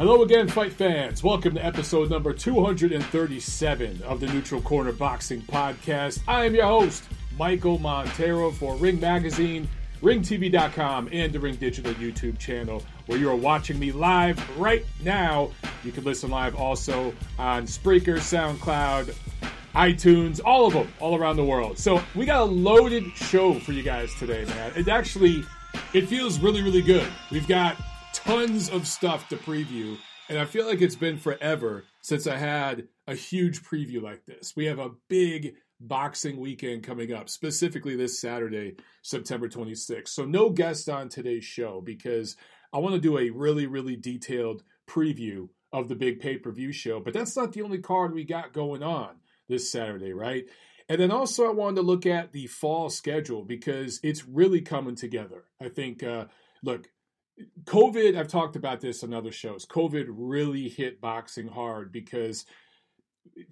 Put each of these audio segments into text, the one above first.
Hello again, fight fans. Welcome to episode number 237 of the Neutral Corner Boxing Podcast. I am your host, Michael Montero for Ring Magazine, RingTV.com, and the Ring Digital YouTube channel, where you are watching me live right now. You can listen live also on Spreaker, SoundCloud, iTunes, all of them, all around the world. So we got a loaded show for you guys today, man. It actually, it feels really, really good. We've got tons of stuff to preview, and I feel like it's been forever since I had a huge preview like this. We have a big boxing weekend coming up, specifically this Saturday, September 26th. So, no guest on today's show because I want to do a really, really detailed preview of the big pay per view show. But that's not the only card we got going on this Saturday, right? And then also, I wanted to look at the fall schedule because it's really coming together. I think, uh, look, COVID, I've talked about this on other shows. COVID really hit boxing hard because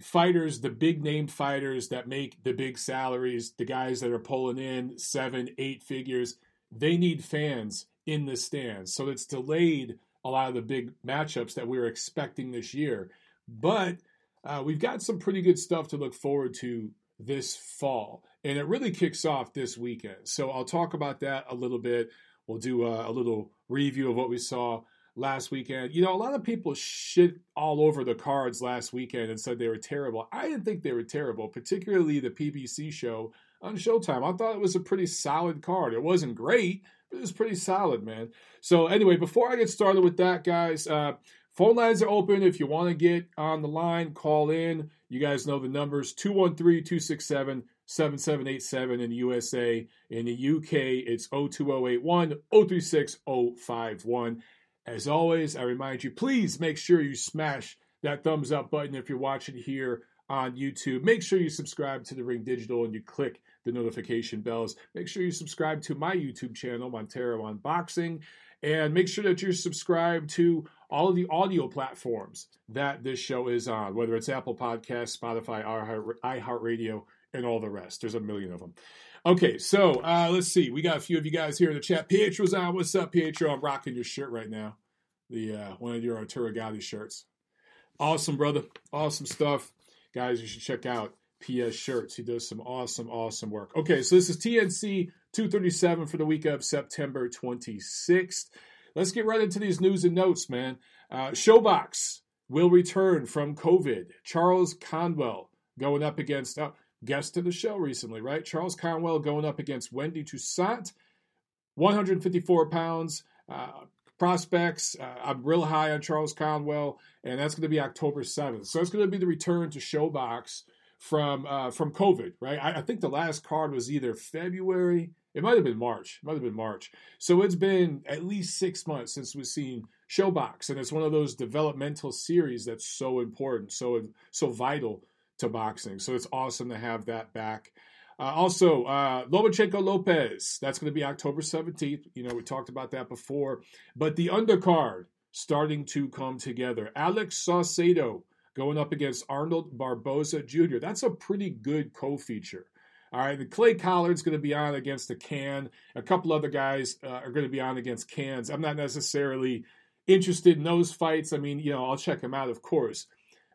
fighters, the big name fighters that make the big salaries, the guys that are pulling in seven, eight figures, they need fans in the stands. So it's delayed a lot of the big matchups that we were expecting this year. But uh, we've got some pretty good stuff to look forward to this fall. And it really kicks off this weekend. So I'll talk about that a little bit. We'll do a, a little review of what we saw last weekend. You know, a lot of people shit all over the cards last weekend and said they were terrible. I didn't think they were terrible, particularly the PBC show on Showtime. I thought it was a pretty solid card. It wasn't great, but it was pretty solid, man. So, anyway, before I get started with that, guys, uh, phone lines are open. If you want to get on the line, call in. You guys know the numbers 213 267 7787 in the USA. In the UK, it's 02081 036 051. As always, I remind you, please make sure you smash that thumbs up button if you're watching here on YouTube. Make sure you subscribe to the Ring Digital and you click the notification bells. Make sure you subscribe to my YouTube channel, Montero Unboxing, and make sure that you're subscribed to all of the audio platforms that this show is on, whether it's Apple Podcasts, Spotify, iHeartRadio, and all the rest. There's a million of them. Okay, so uh, let's see. We got a few of you guys here in the chat. Pietro's on. What's up, Pietro? I'm rocking your shirt right now. The uh, one of your Arturo Gatti shirts. Awesome, brother. Awesome stuff. Guys, you should check out PS Shirts. He does some awesome, awesome work. Okay, so this is TNC 237 for the week of September 26th. Let's get right into these news and notes, man. Uh, ShoBox will return from COVID. Charles Conwell going up against. Uh, guest to the show recently, right? Charles Conwell going up against Wendy Toussaint, 154 pounds. Uh, prospects, uh, I'm real high on Charles Conwell, and that's going to be October 7th. So it's going to be the return to ShoBox from uh, from COVID, right? I, I, think the last card was either February, it might have been March, it might have been March. So it's been at least six months since we've seen ShoBox, and it's one of those developmental series that's so important, so so vital to boxing. So it's awesome to have that back. Uh, also, uh, Lomachenko Lopez, that's going to be October 17th. You know, we talked about that before. But the undercard starting to come together. Alex Saucedo going up against Arnold Barboza Jr. That's a pretty good co feature. All right, the Clay Collard's going to be on against the Can. A couple other guys uh, are going to be on against Cans. I'm not necessarily interested in those fights. I mean, you know, I'll check them out, of course.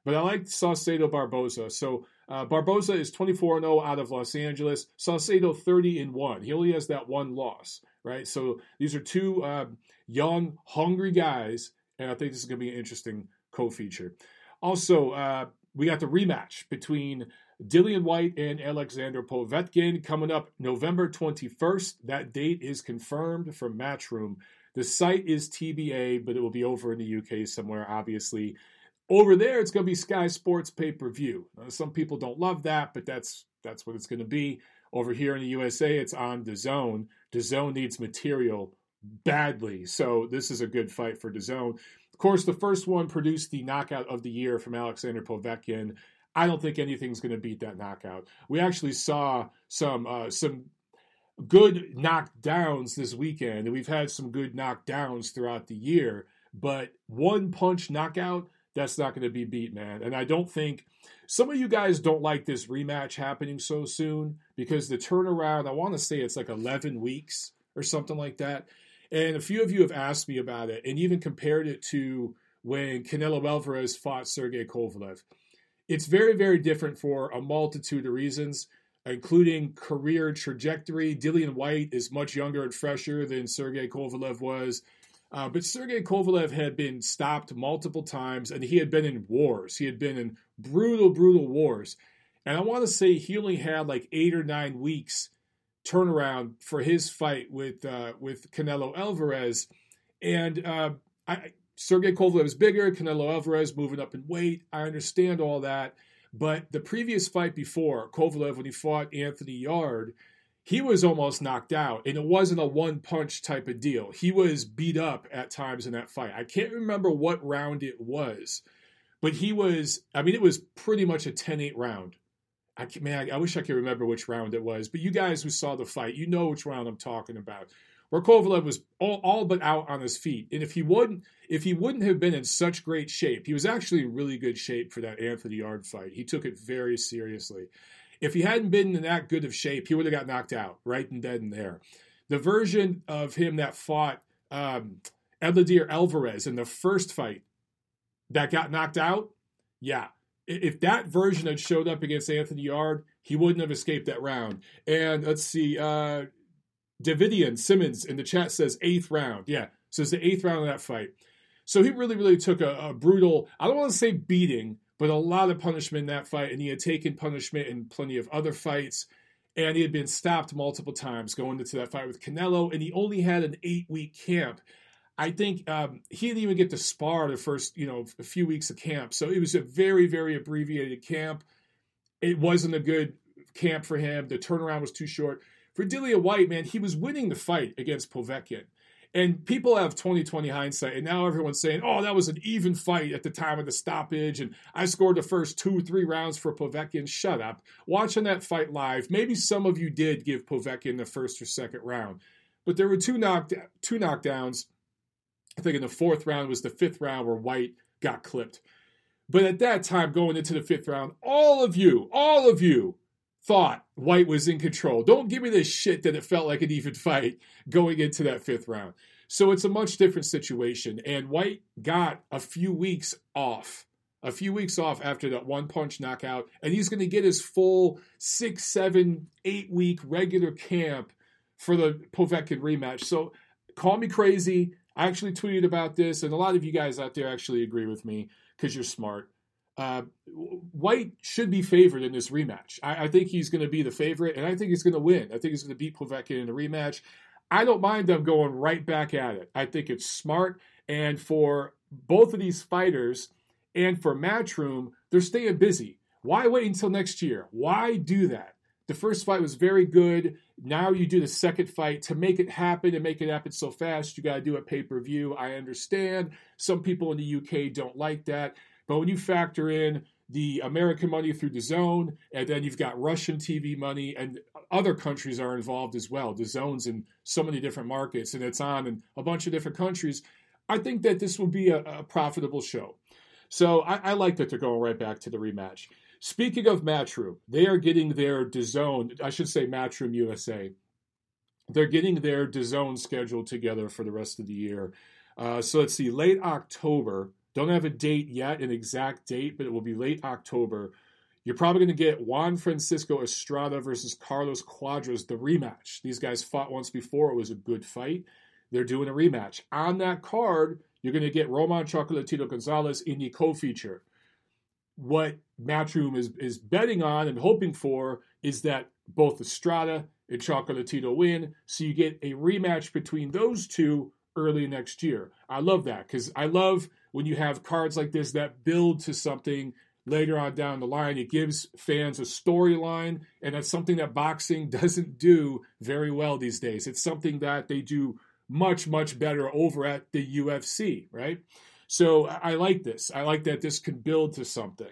But I like Saucedo Barboza. So uh, Barboza is 24 0 out of Los Angeles. Saucedo 30 and 1. He only has that one loss, right? So these are two uh, young, hungry guys, and I think this is going to be an interesting co feature. Also, uh, we got the rematch between Dillian Whyte and Alexander Povetkin coming up November 21st. That date is confirmed from Matchroom. The site is TBA, but it will be over in the UK somewhere, obviously. Over there, it's going to be Sky Sports pay per view. Some people don't love that, but that's that's what it's going to be. Over here in the USA, it's on DAZN. The Zone needs material badly, so this is a good fight for DAZN. Of course, the first one produced the knockout of the year from Alexander Povetkin. I don't think anything's going to beat that knockout. We actually saw some uh, some good knockdowns this weekend, and we've had some good knockdowns throughout the year. But one punch knockout that's not going to be beat, man. And I don't think some of you guys don't like this rematch happening so soon because the turnaround, I want to say it's like 11 weeks or something like that. And a few of you have asked me about it and even compared it to when Canelo Alvarez fought Sergey Kovalev. It's very, very different for a multitude of reasons, including career trajectory. Dillian Whyte is much younger and fresher than Sergey Kovalev was. Uh, but Sergey Kovalev had been stopped multiple times and he had been in wars. He had been in brutal, brutal wars. And I want to say he only had like eight or nine weeks turnaround for his fight with uh, with Canelo Alvarez. And uh, I, Sergey Kovalev is bigger, Canelo Alvarez moving up in weight. I understand all that. But the previous fight before, Kovalev, when he fought Anthony Yarde, he was almost knocked out, and it wasn't a one punch type of deal. He was beat up at times in that fight. I can't remember what round it was, but he was, I mean, it was pretty much a 10 8 round. I man, I, I wish I could remember which round it was, but you guys who saw the fight, you know which round I'm talking about where Kovalev was all, all but out on his feet. And if he wouldn't if he wouldn't have been in such great shape, he was actually really good shape for that Anthony Yarde fight. He took it very seriously. If he hadn't been in that good of shape, he would have got knocked out right and dead in there. The version of him that fought um, Alvarez in the first fight that got knocked out, yeah. If that version had showed up against Anthony Yarde, he wouldn't have escaped that round. And let's see, uh, Davidian Simmons in the chat says eighth round. Yeah, so it's the eighth round of that fight. So he really, really took a, a, brutal, I don't want to say beating, but a lot of punishment in that fight. And he had taken punishment in plenty of other fights. And he had been stopped multiple times going into that fight with Canelo. And he only had an eight week camp. I think um, he didn't even get to spar the first, you know, a few weeks of camp. So it was a very, very abbreviated camp. It wasn't a good camp for him. The turnaround was too short for Dillian Whyte, man, he was winning the fight against Povetkin. And people have 2020 hindsight, and now everyone's saying, oh, that was an even fight at the time of the stoppage, and I scored the first two, three rounds for Povetkin. Shut up. Watching that fight live, maybe some of you did give Povetkin the first or second round, but there were two, knocked, two knockdowns. I think in the fourth round was the fifth round where Whyte got clipped. But at that time, going into the fifth round, all of you, all of you thought Whyte was in control. Don't give me this shit that it felt like an even fight going into that fifth round. So it's a much different situation. And Whyte got a few weeks off, a few weeks off after that one punch knockout. And he's going to get his full six, seven, eight week regular camp for the Povetkin rematch. So call me crazy. I actually tweeted about this, and a lot of you guys out there actually agree with me because you're smart. Uh, Whyte should be favored in this rematch. I, I think he's going to be the favorite, and I think he's going to win. I think he's going to beat Povetkin in the rematch. I don't mind them going right back at it. I think it's smart, and for both of these fighters and for Matchroom, they're staying busy. Why wait until next year? Why do that? The first fight was very good. Now you do the second fight to make it happen and make it happen so fast. You got to do a pay per view. I understand. Some people in the UK don't like that. But when you factor in the American money through the zone, and then you've got Russian TV money, and other countries are involved as well. The zone's in so many different markets, and it's on in a bunch of different countries. I think that this will be a, a profitable show. So I, I, like that they're going right back to the rematch. Speaking of Matchroom, they are getting their DAZN, I should say Matchroom USA. They're getting their DAZN schedule together for the rest of the year. Uh, so let's see, late October, don't have a date yet, an exact date, but it will be late October. You're probably going to get Juan Francisco Estrada versus Carlos Cuadras, the rematch. These guys fought once before. It was a good fight. They're doing a rematch. On that card, you're going to get Roman Chocolatito Gonzalez in the co feature. What Matchroom is, is betting on and hoping for is that both Estrada and Chocolatito win, so you get a rematch between those two early next year. I love that because I love when you have cards like this that build to something later on down the line. It gives fans a storyline, and that's something that boxing doesn't do very well these days. It's something that they do much, much better over at the UFC, right? So I like this. I like that this can build to something.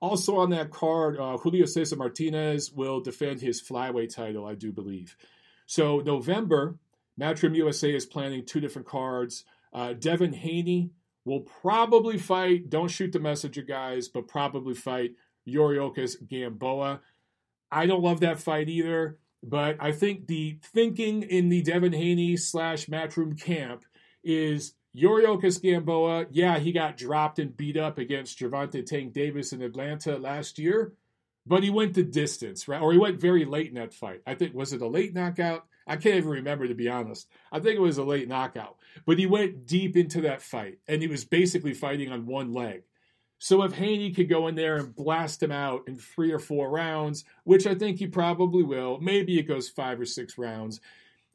Also on that card, uh, Julio Cesar Martinez will defend his flyweight title, I do believe. So November, Matchroom USA is planning two different cards. Uh, Devin Haney will probably fight, don't shoot the messenger guys, but probably fight Yuriorkis Gamboa. I don't love that fight either, but I think the thinking in the Devin Haney slash Matchroom camp is Yuriorkis Gamboa, yeah, he got dropped and beat up against Gervonta Tank Davis in Atlanta last year, but he went the distance, right? Or he went very late in that fight. I think, was it a late knockout? I can't even remember, to be honest. I think it was a late knockout. But he went deep into that fight, and he was basically fighting on one leg. So if Haney could go in there and blast him out in three or four rounds, which I think he probably will, maybe it goes five or six rounds,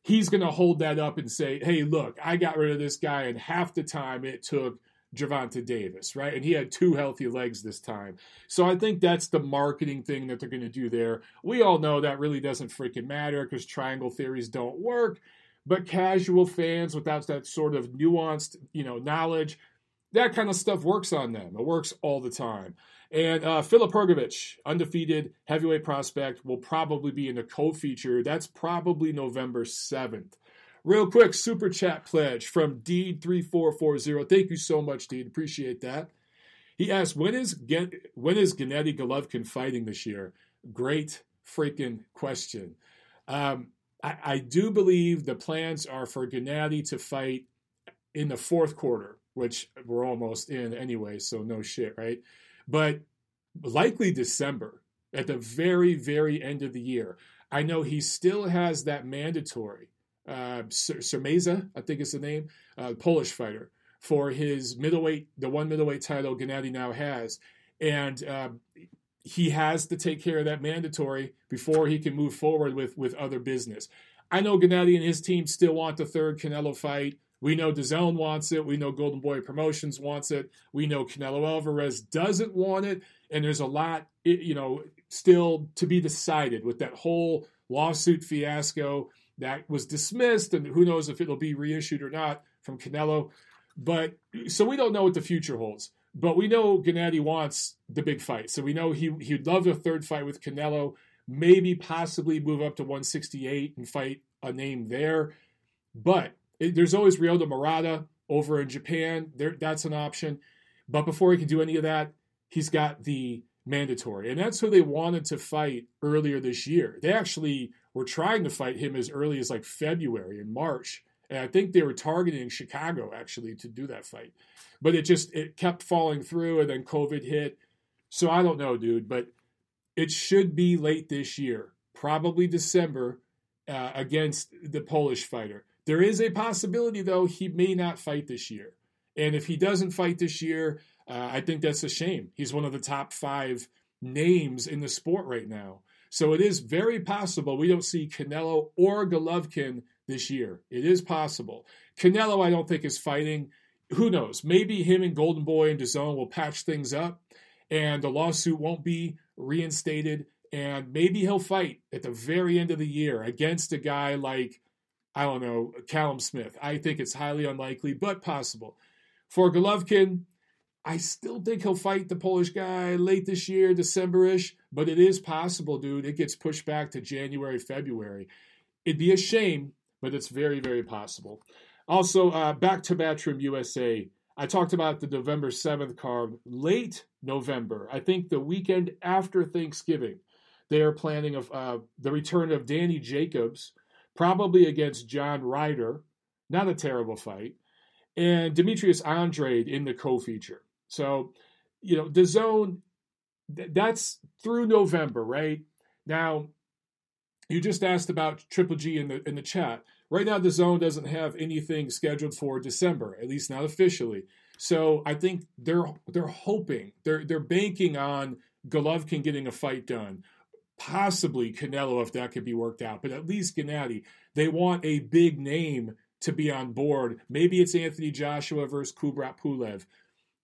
he's going to hold that up and say, hey, look, I got rid of this guy in half the time it took Gervonta Davis, right? And he had two healthy legs this time. So I think that's the marketing thing that they're going to do there. We all know that really doesn't freaking matter because triangle theories don't work. But casual fans without that sort of nuanced, you know, knowledge, that kind of stuff works on them. It works all the time. And uh, Filip Hrgovic, undefeated heavyweight prospect, will probably be in the co-feature. That's probably November 7th. Real quick, super chat pledge from Deed3440. Thank you so much, Deed. Appreciate that. He asked, when is when is Gennady Golovkin fighting this year? Great freaking question. Um, I, I, do believe the plans are for Gennady to fight in the fourth quarter, which we're almost in anyway, so no shit, right? but likely December at the very, very end of the year. I know he still has that mandatory, uh, Szeremeta, I think is the name, uh, Polish fighter, for his middleweight, the one middleweight title Gennady now has. And uh, he has to take care of that mandatory before he can move forward with, with other business. I know Gennady and his team still want the third Canelo fight. We know DAZN wants it. We know Golden Boy Promotions wants it. We know Canelo Alvarez doesn't want it. And there's a lot, you know, still to be decided with that whole lawsuit fiasco that was dismissed. And who knows if it'll be reissued or not from Canelo. But so we don't know what the future holds. But we know Gennady wants the big fight. So we know he, he'd love a third fight with Canelo, maybe possibly move up to 168 and fight a name there. But it, there's always Ryota Murata over in Japan. There, that's an option. But before he can do any of that, he's got the mandatory. And that's who they wanted to fight earlier this year. They actually were trying to fight him as early as like February and March. And I think they were targeting Chicago actually to do that fight. But it just it kept falling through and then COVID hit. So I don't know, dude, but it should be late this year, probably December uh, against the Polish fighter. There is a possibility, though, he may not fight this year. And if he doesn't fight this year, uh, I think that's a shame. He's one of the top five names in the sport right now. So it is very possible we don't see Canelo or Golovkin this year. It is possible. Canelo, I don't think, is fighting. Who knows? Maybe him and Golden Boy and DAZN will patch things up and the lawsuit won't be reinstated. And maybe he'll fight at the very end of the year against a guy like I don't know, Callum Smith. I think it's highly unlikely, but possible. For Golovkin, I still think he'll fight the Polish guy late this year, December-ish, but it is possible, dude. It gets pushed back to January, February. It'd be a shame, but it's very, very possible. Also, uh, back to Matchroom USA. I talked about the November 7th card, late November. I think the weekend after Thanksgiving. They are planning of uh, the return of Danny Jacobs, probably against John Ryder. Not a terrible fight. And Demetrius Andrade in the co feature. So, you know, the zone that's through November, right? Now, you just asked about Triple G in the in the chat. Right now, the zone doesn't have anything scheduled for December, at least not officially. So I think they're they're hoping they're they're banking on Golovkin getting a fight done, possibly Canelo if that could be worked out, but at least Gennady. They want a big name to be on board. Maybe it's Anthony Joshua versus Kubrat Pulev.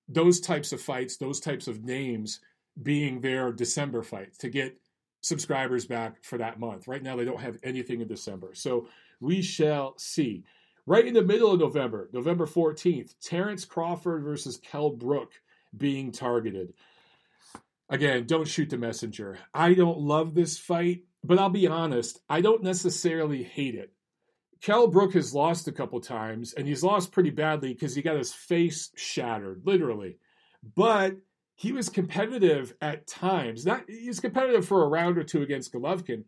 Those types of fights, those types of names being their December fights to get subscribers back for that month. Right now, they don't have anything in December. So we shall see. Right in the middle of November, November 14th, Terrence Crawford versus Kell Brook being targeted. Again, don't shoot the messenger. I don't love this fight, but I'll be honest, I don't necessarily hate it. Kell Brook has lost a couple times, and he's lost pretty badly because he got his face shattered, literally. But he was competitive at times. Not he's competitive for a round or two against Golovkin,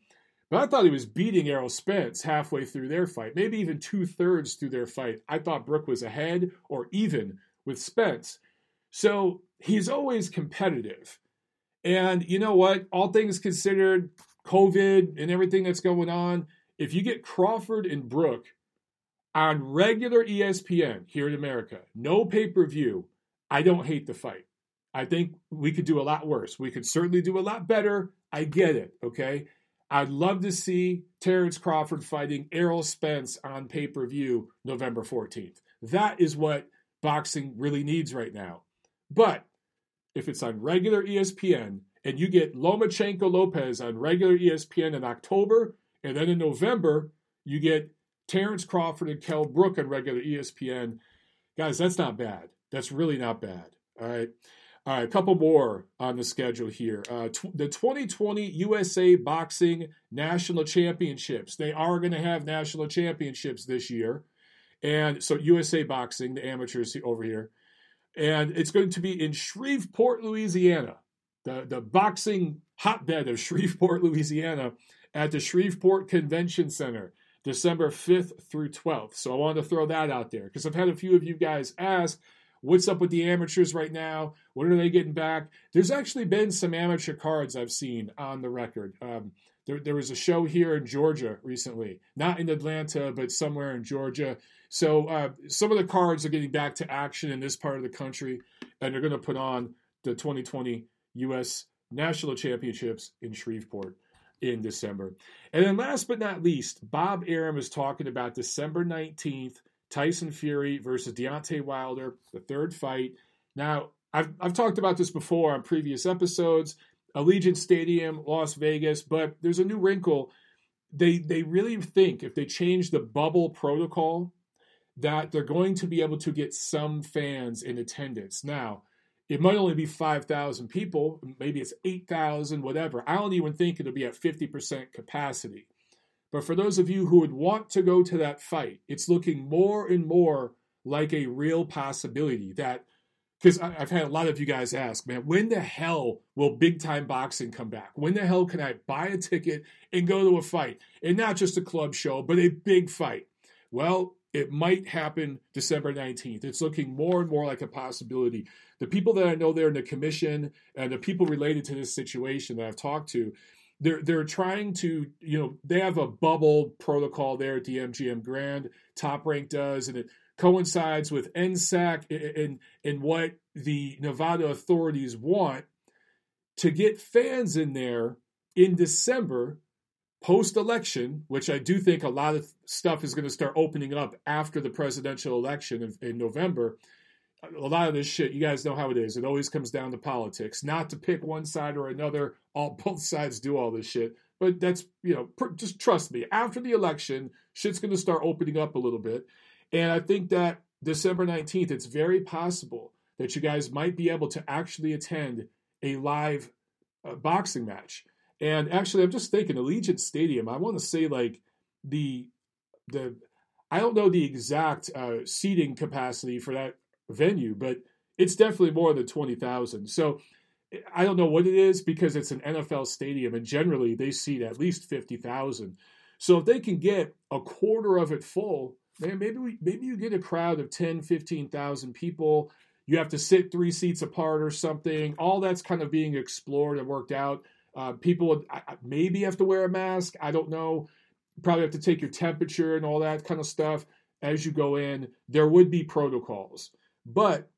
But I thought he was beating Errol Spence halfway through their fight, maybe even two thirds through their fight. I thought Brook was ahead or even with Spence. So he's always competitive. And you know what? All things considered, COVID and everything that's going on, if you get Crawford and Brook on regular ESPN here in America, no pay per view, I don't hate the fight. I think we could do a lot worse. We could certainly do a lot better. I get it, okay? I'd love to see Terrence Crawford fighting Errol Spence on pay per view November 14th. That is what boxing really needs right now. But if it's on regular ESPN and you get Lomachenko Lopez on regular ESPN in October, and then in November, you get Terrence Crawford and Kell Brook on regular ESPN, guys, that's not bad. That's really not bad. All right. All right, a couple more on the schedule here. Uh, tw- the 2020 USA Boxing National Championships. They are going to have national championships this year. And so, USA Boxing, the amateurs over here. And it's going to be in Shreveport, Louisiana, the, the boxing hotbed of Shreveport, Louisiana, at the Shreveport Convention Center, December 5th through 12th. So, I wanted to throw that out there because I've had a few of you guys ask What's up with the amateurs right now? When are they getting back? There's actually been some amateur cards I've seen on the record. Um, there, there, was a show here in Georgia recently, not in Atlanta, but somewhere in Georgia. So uh, some of the cards are getting back to action in this part of the country, and they're going to put on the 2020 U.S. National Championships in Shreveport in December. And then last but not least, Bob Arum is talking about December 19th Tyson Fury versus Deontay Wilder, the third fight. Now, I've, I've talked about this before on previous episodes. Allegiant Stadium, Las Vegas, but there's a new wrinkle. They they really think if they change the bubble protocol, that they're going to be able to get some fans in attendance. Now, it might only be 5,000 people, maybe it's 8,000, whatever. I don't even think it'll be at 50% capacity. But for those of you who would want to go to that fight, it's looking more and more like a real possibility that because I've had a lot of you guys ask, man, when the hell will big time boxing come back? When the hell can I buy a ticket and go to a fight? And not just a club show, but a big fight. Well, it might happen December 19th. It's looking more and more like a possibility. The people that I know there in the commission and the people related to this situation that I've talked to, they're they're trying to you know they have a bubble protocol there at the MGM Grand. Top Rank does, and it coincides with NSAC and and what the Nevada authorities want to get fans in there in December post election, which I do think a lot of stuff is going to start opening up after the presidential election in, in November a lot of this shit, you guys know how it is. It always comes down to politics. Not to pick one side or another. All both sides do all this shit. But that's you know, pr- just trust me. After the election, shit's going to start opening up a little bit, and I think that December nineteenth, it's very possible that you guys might be able to actually attend a live uh, boxing match. And actually, I'm just thinking, Allegiant Stadium. I want to say like the the I don't know the exact uh, seating capacity for that venue, but it's definitely more than 20,000. So I don't know what it is because it's an NFL stadium and generally they seat at least 50,000. So if they can get a quarter of it full, man, maybe we, maybe you get a crowd of 10, 15,000 people. You have to sit three seats apart or something. All that's kind of being explored and worked out. Uh, people maybe have to wear a mask. I don't know. Probably have to take your temperature and all that kind of stuff as you go in. There would be protocols. But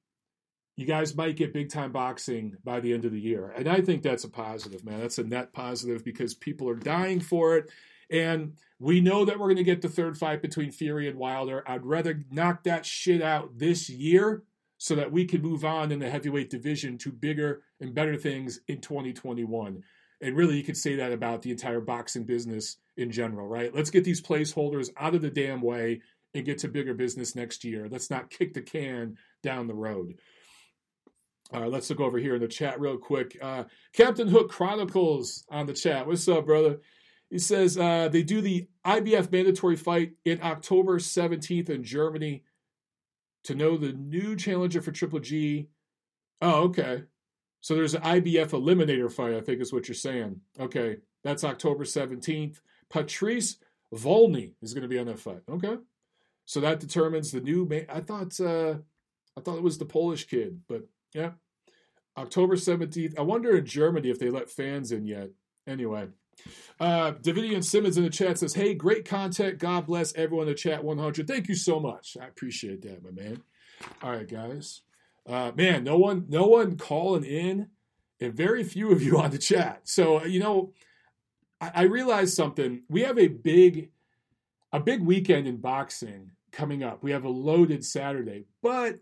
you guys might get big time boxing by the end of the year. And I think that's a positive, man. That's a net positive because people are dying for it. And we know that we're going to get the third fight between Fury and Wilder. I'd rather knock that shit out this year so that we can move on in the heavyweight division to bigger and better things in 2021. And really, you could say that about the entire boxing business in general, right? Let's get these placeholders out of the damn way and get to bigger business next year. Let's not kick the can down the road. Uh, let's look over here in the chat real quick. Uh, Captain Hook Chronicles on the chat. What's up, brother? He says uh, they do the IBF mandatory fight in October 17th in Germany to know the new challenger for Triple G. Oh, okay. So there's an IBF eliminator fight, I think is what you're saying. Okay, that's October 17th. Patrice Volny is going to be on that fight. Okay, so that determines the new. Man- I thought uh, I thought it was the Polish kid, but yeah, October seventeenth. I wonder in Germany if they let fans in yet. Anyway. Uh, Davidian Simmons in the chat says, Hey, great content. God bless everyone in the chat 100. Thank you so much. I appreciate that, my man. All right, guys. Uh, man, no one, no one calling in, and very few of you on the chat. So you know, I, I realized something. We have a big, a big weekend in boxing coming up. We have a loaded Saturday, but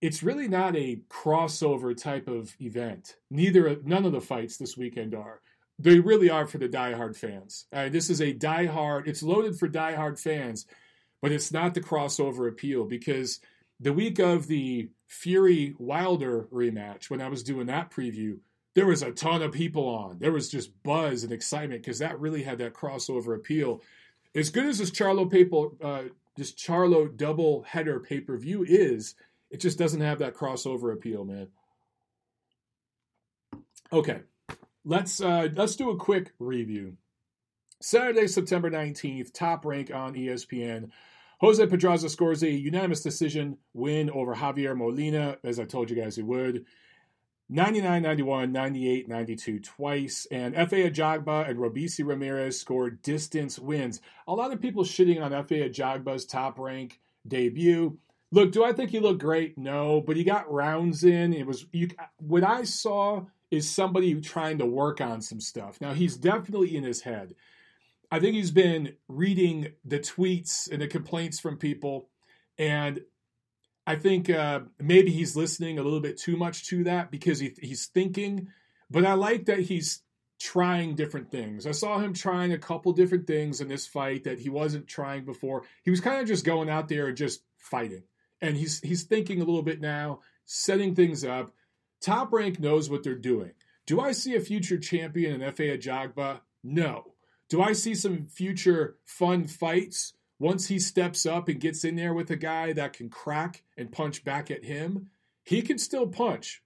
it's really not a crossover type of event. Neither, none of the fights this weekend are. They really are for the diehard fans. Uh, this is a diehard. It's loaded for diehard fans, but it's not the crossover appeal because the week of the Fury Wilder rematch, when I was doing that preview, there was a ton of people on. There was just buzz and excitement because that really had that crossover appeal. As good as this Charlo paper, uh, this Charlo double header pay per view is, it just doesn't have that crossover appeal, man. Okay, let's uh, let's do a quick review. Saturday, September nineteenth, top rank on ESPN. Jose Pedraza scores a unanimous decision win over Javier Molina, as I told you guys he would. 99 91, 98 92 twice. And Efe Ajagba and Robeisy Ramirez scored distance wins. A lot of people shitting on Efe Ajagba's top rank debut. Look, do I think he looked great? No, but he got rounds in. It was you, what I saw is somebody trying to work on some stuff. Now he's definitely in his head. I think he's been reading the tweets and the complaints from people, and I think uh, maybe he's listening a little bit too much to that because he, he's thinking. But I like that he's trying different things. I saw him trying a couple different things in this fight that he wasn't trying before. He was kind of just going out there and just fighting, and he's he's thinking a little bit now, setting things up. Top Rank knows what they're doing. Do I see a future champion in Efe Ajagba? No. Do I see some future fun fights once he steps up and gets in there with a guy that can crack and punch back at him? He can still punch.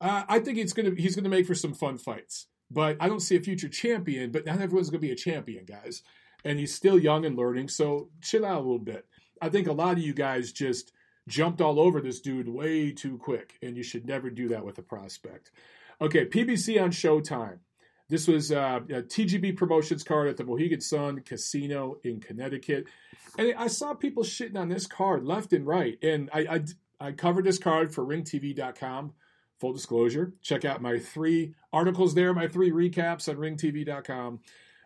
Uh, I think it's gonna he's gonna make for some fun fights, but I don't see a future champion. But not everyone's gonna be a champion, guys. And he's still young and learning, so chill out a little bit. I think a lot of you guys just jumped all over this dude way too quick, and you should never do that with a prospect. Okay, PBC on Showtime. This was uh, a TGB promotions card at the Mohegan Sun Casino in Connecticut. And I saw people shitting on this card left and right. And I, I, I covered this card for ringtv.com. Full disclosure, check out my three articles there, my three recaps on ringtv.com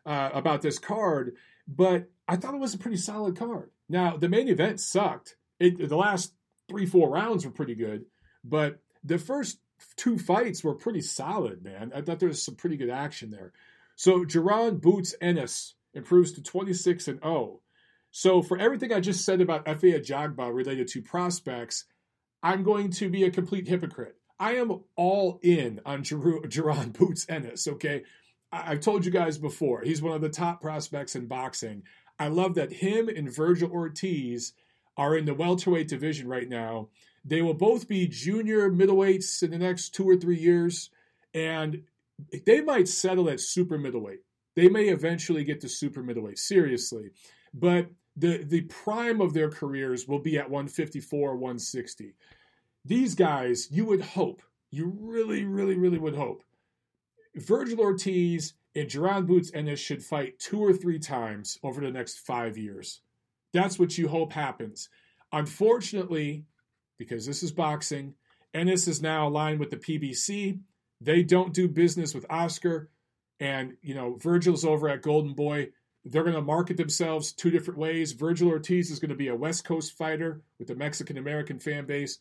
uh, about this card. But I thought it was a pretty solid card. Now, the main event sucked. It, the last three, four rounds were pretty good. But the first two fights were pretty solid, man. I thought there was some pretty good action there. So Jaron Boots Ennis improves to 26 and 0. So for everything I just said about Efe Ajagba related to prospects, I'm going to be a complete hypocrite. I am all in on Jer- Jaron Boots Ennis, okay? I- I've told you guys before, he's one of the top prospects in boxing. I love that him and Vergil Ortiz are in the welterweight division right now. They will both be junior middleweights in the next two or three years, and they might settle at super middleweight. They may eventually get to super middleweight, seriously. But the, the prime of their careers will be at 154, 160. These guys, you would hope, you really, really, really would hope, Vergil Ortiz and Jaron Boots Ennis should fight two or three times over the next five years. That's what you hope happens. Unfortunately, because this is boxing. Ennis is now aligned with the PBC. They don't do business with Oscar. And, you know, Vergil's over at Golden Boy. They're going to market themselves two different ways. Vergil Ortiz is going to be a West Coast fighter with the Mexican American fan base.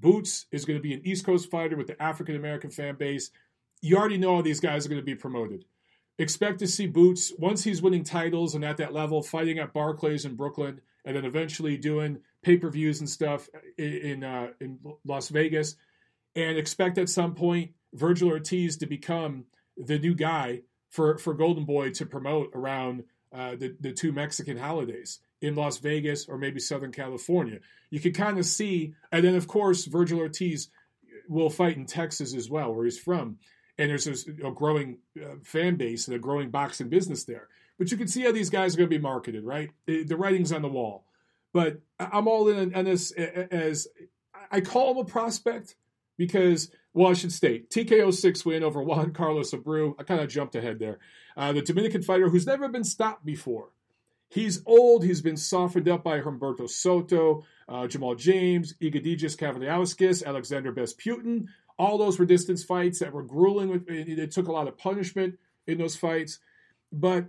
Boots is going to be an East Coast fighter with the African American fan base. You already know all these guys are going to be promoted. Expect to see Boots, once he's winning titles and at that level, fighting at Barclays in Brooklyn, and then eventually doing pay per views and stuff in uh, in Las Vegas, and expect at some point Vergil Ortiz to become the new guy for for Golden Boy to promote around uh, the the two Mexican holidays in Las Vegas or maybe Southern California. You can kind of see, and then of course Vergil Ortiz will fight in Texas as well, where he's from, and there's a growing uh, fan base and a growing boxing business there. but you can see how these guys are going to be marketed, right? The, the writing's on the wall. But I'm all in on this as I call him a prospect because, Washington state TKO 6 win over Juan Carlos Abreu. I kind of jumped ahead there. Uh, the Dominican fighter who's never been stopped before. He's old. He's been softened up by Humberto Soto, uh, Jamal James, Egidijus Kavaliauskas, Alexander Besputin. All those were distance fights that were grueling. It took a lot of punishment in those fights. But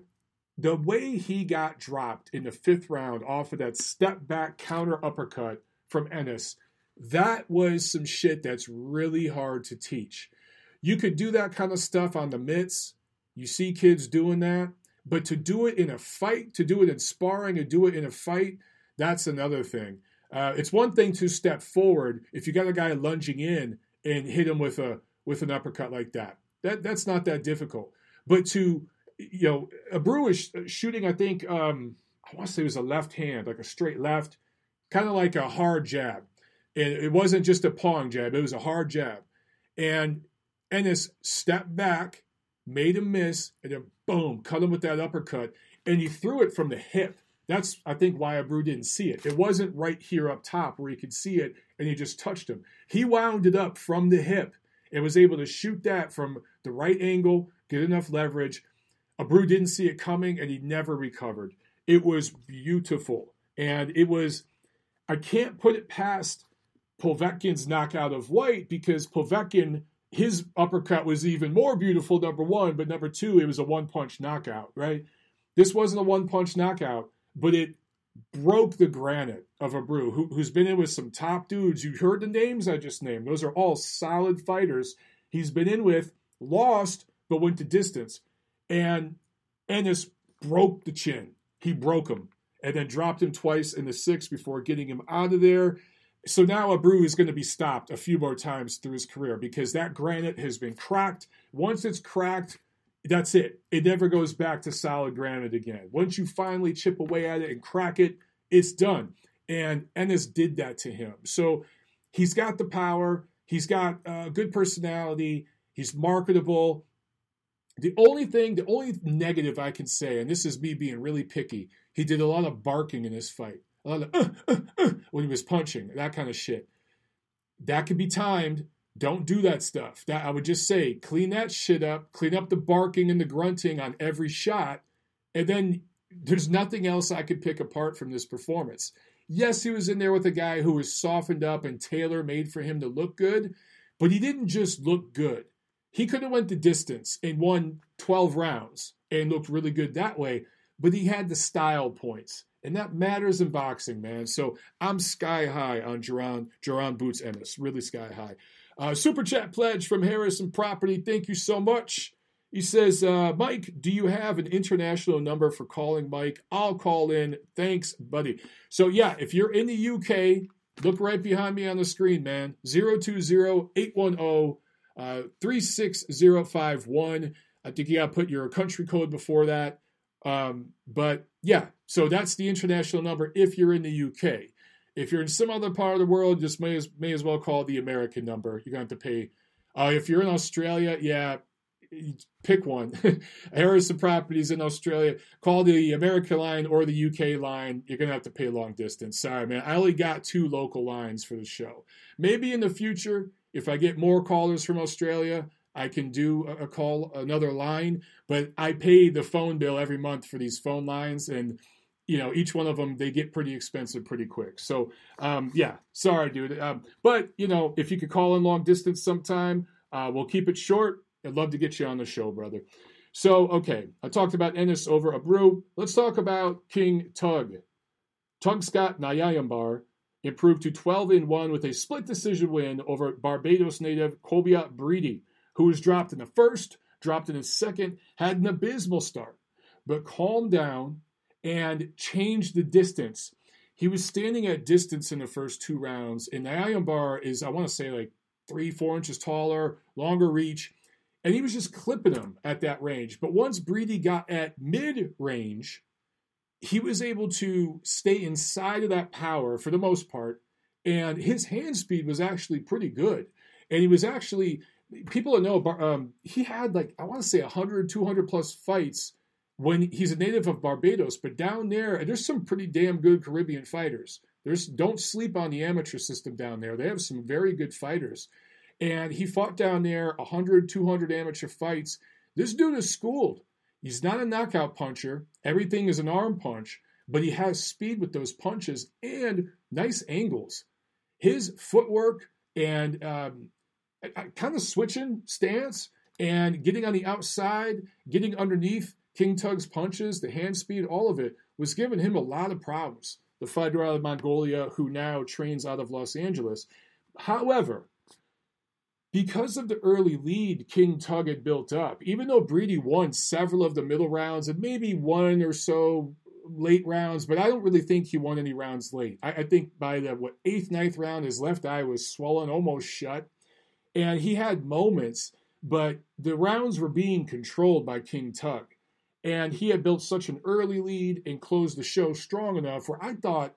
the way he got dropped in the fifth round off of that step back counter uppercut from Ennis, that was some shit that's really hard to teach. You could do that kind of stuff on the mitts. You see kids doing that. But to do it in a fight, to do it in sparring, to do it in a fight, that's another thing. Uh, it's one thing to step forward if you got a guy lunging in and hit him with a with an uppercut like that. That that's not that difficult. But to you know, a is shooting. I think um, I want to say it was a left hand, like a straight left, kind of like a hard jab. And it wasn't just a pong jab; it was a hard jab. And Ennis stepped back, made him miss, and then boom, cut him with that uppercut. And he threw it from the hip. That's I think why Abreu didn't see it. It wasn't right here up top where he could see it, and he just touched him. He wound it up from the hip and was able to shoot that from the right angle, get enough leverage Abreu didn't see it coming and he never recovered. It was beautiful. And it was, I can't put it past Povetkin's knockout of Whyte because Povetkin, his uppercut was even more beautiful, number one, but number two, it was a one punch knockout, right? This wasn't a one punch knockout, but it broke the granite of Abreu, who, who's been in with some top dudes. You heard the names I just named. Those are all solid fighters he's been in with, lost, but went to distance. And Ennis broke the chin. He broke him and then dropped him twice in the sixth before getting him out of there. So now Abreu is going to be stopped a few more times through his career because that granite has been cracked. Once it's cracked, that's it. It never goes back to solid granite again. Once you finally chip away at it and crack it, it's done. And Ennis did that to him. So he's got the power. He's got a good personality. He's marketable. The only thing, the only negative I can say, and this is me being really picky, he did a lot of barking in this fight. A lot of uh, uh, uh, when he was punching, that kind of shit. That could be timed. Don't do that stuff. That I would just say, clean that shit up, clean up the barking and the grunting on every shot, and then there's nothing else I could pick apart from this performance. Yes, he was in there with a guy who was softened up and tailor made for him to look good, but he didn't just look good. He could have went the distance and won 12 rounds and looked really good that way, but he had the style points. And that matters in boxing, man. So I'm sky high on Jaron, Jaron Boots Ennis, really sky high. Uh, Super chat pledge from Harrison Property. Thank you so much. He says, uh, Mike, do you have an international number for calling Mike? I'll call in. Thanks, buddy. So, yeah, if you're in the UK, look right behind me on the screen, man. 020 810 uh, 36051. I think you got to put your country code before that. Um, but yeah, so that's the international number if you're in the UK. If you're in some other part of the world, just may as, may as well call the American number. You're going to have to pay. Uh, if you're in Australia, yeah, pick one. Harrison Properties in Australia. Call the American line or the UK line. You're going to have to pay long distance. Sorry, man. I only got two local lines for the show. Maybe in the future, if I get more callers from Australia, I can do a call, another line, but I pay the phone bill every month for these phone lines, and you know each one of them they get pretty expensive pretty quick. So um, yeah, sorry, dude. Um, but you know if you could call in long distance sometime, uh, we'll keep it short. I'd love to get you on the show, brother. So okay, I talked about Ennis over Abreu. Let's talk about King Tug. Tugstsogt Nyambayar improved to 12 in 1 with a split decision win over Barbados native Cobia Breedy, who was dropped in the first, dropped in the second, had an abysmal start, but calmed down and change the distance. He was standing at distance in the first two rounds, and Nyambayar is, I want to say, like three, four inches taller, longer reach, and he was just clipping him at that range. But once Breedy got at mid range, he was able to stay inside of that power for the most part, and his hand speed was actually pretty good. And he was actually, people know, um, he had like, I want to say 100, 200 plus fights when he's a native of Barbados, but down there, there's some pretty damn good Caribbean fighters. There's don't sleep on the amateur system down there. They have some very good fighters. And he fought down there 100, 200 amateur fights. This dude is schooled. He's not a knockout puncher. Everything is an arm punch, but he has speed with those punches and nice angles. His footwork and um, kind of switching stance and getting on the outside, getting underneath King Tug's punches, the hand speed, all of it was giving him a lot of problems. The fighter out of Mongolia who now trains out of Los Angeles. However, because of the early lead King Tug had built up, even though Breedy won several of the middle rounds and maybe one or so late rounds, but I don't really think he won any rounds late. I, I think by the what eighth, ninth round, his left eye was swollen almost shut, and he had moments, but the rounds were being controlled by King Tug, and he had built such an early lead and closed the show strong enough where I thought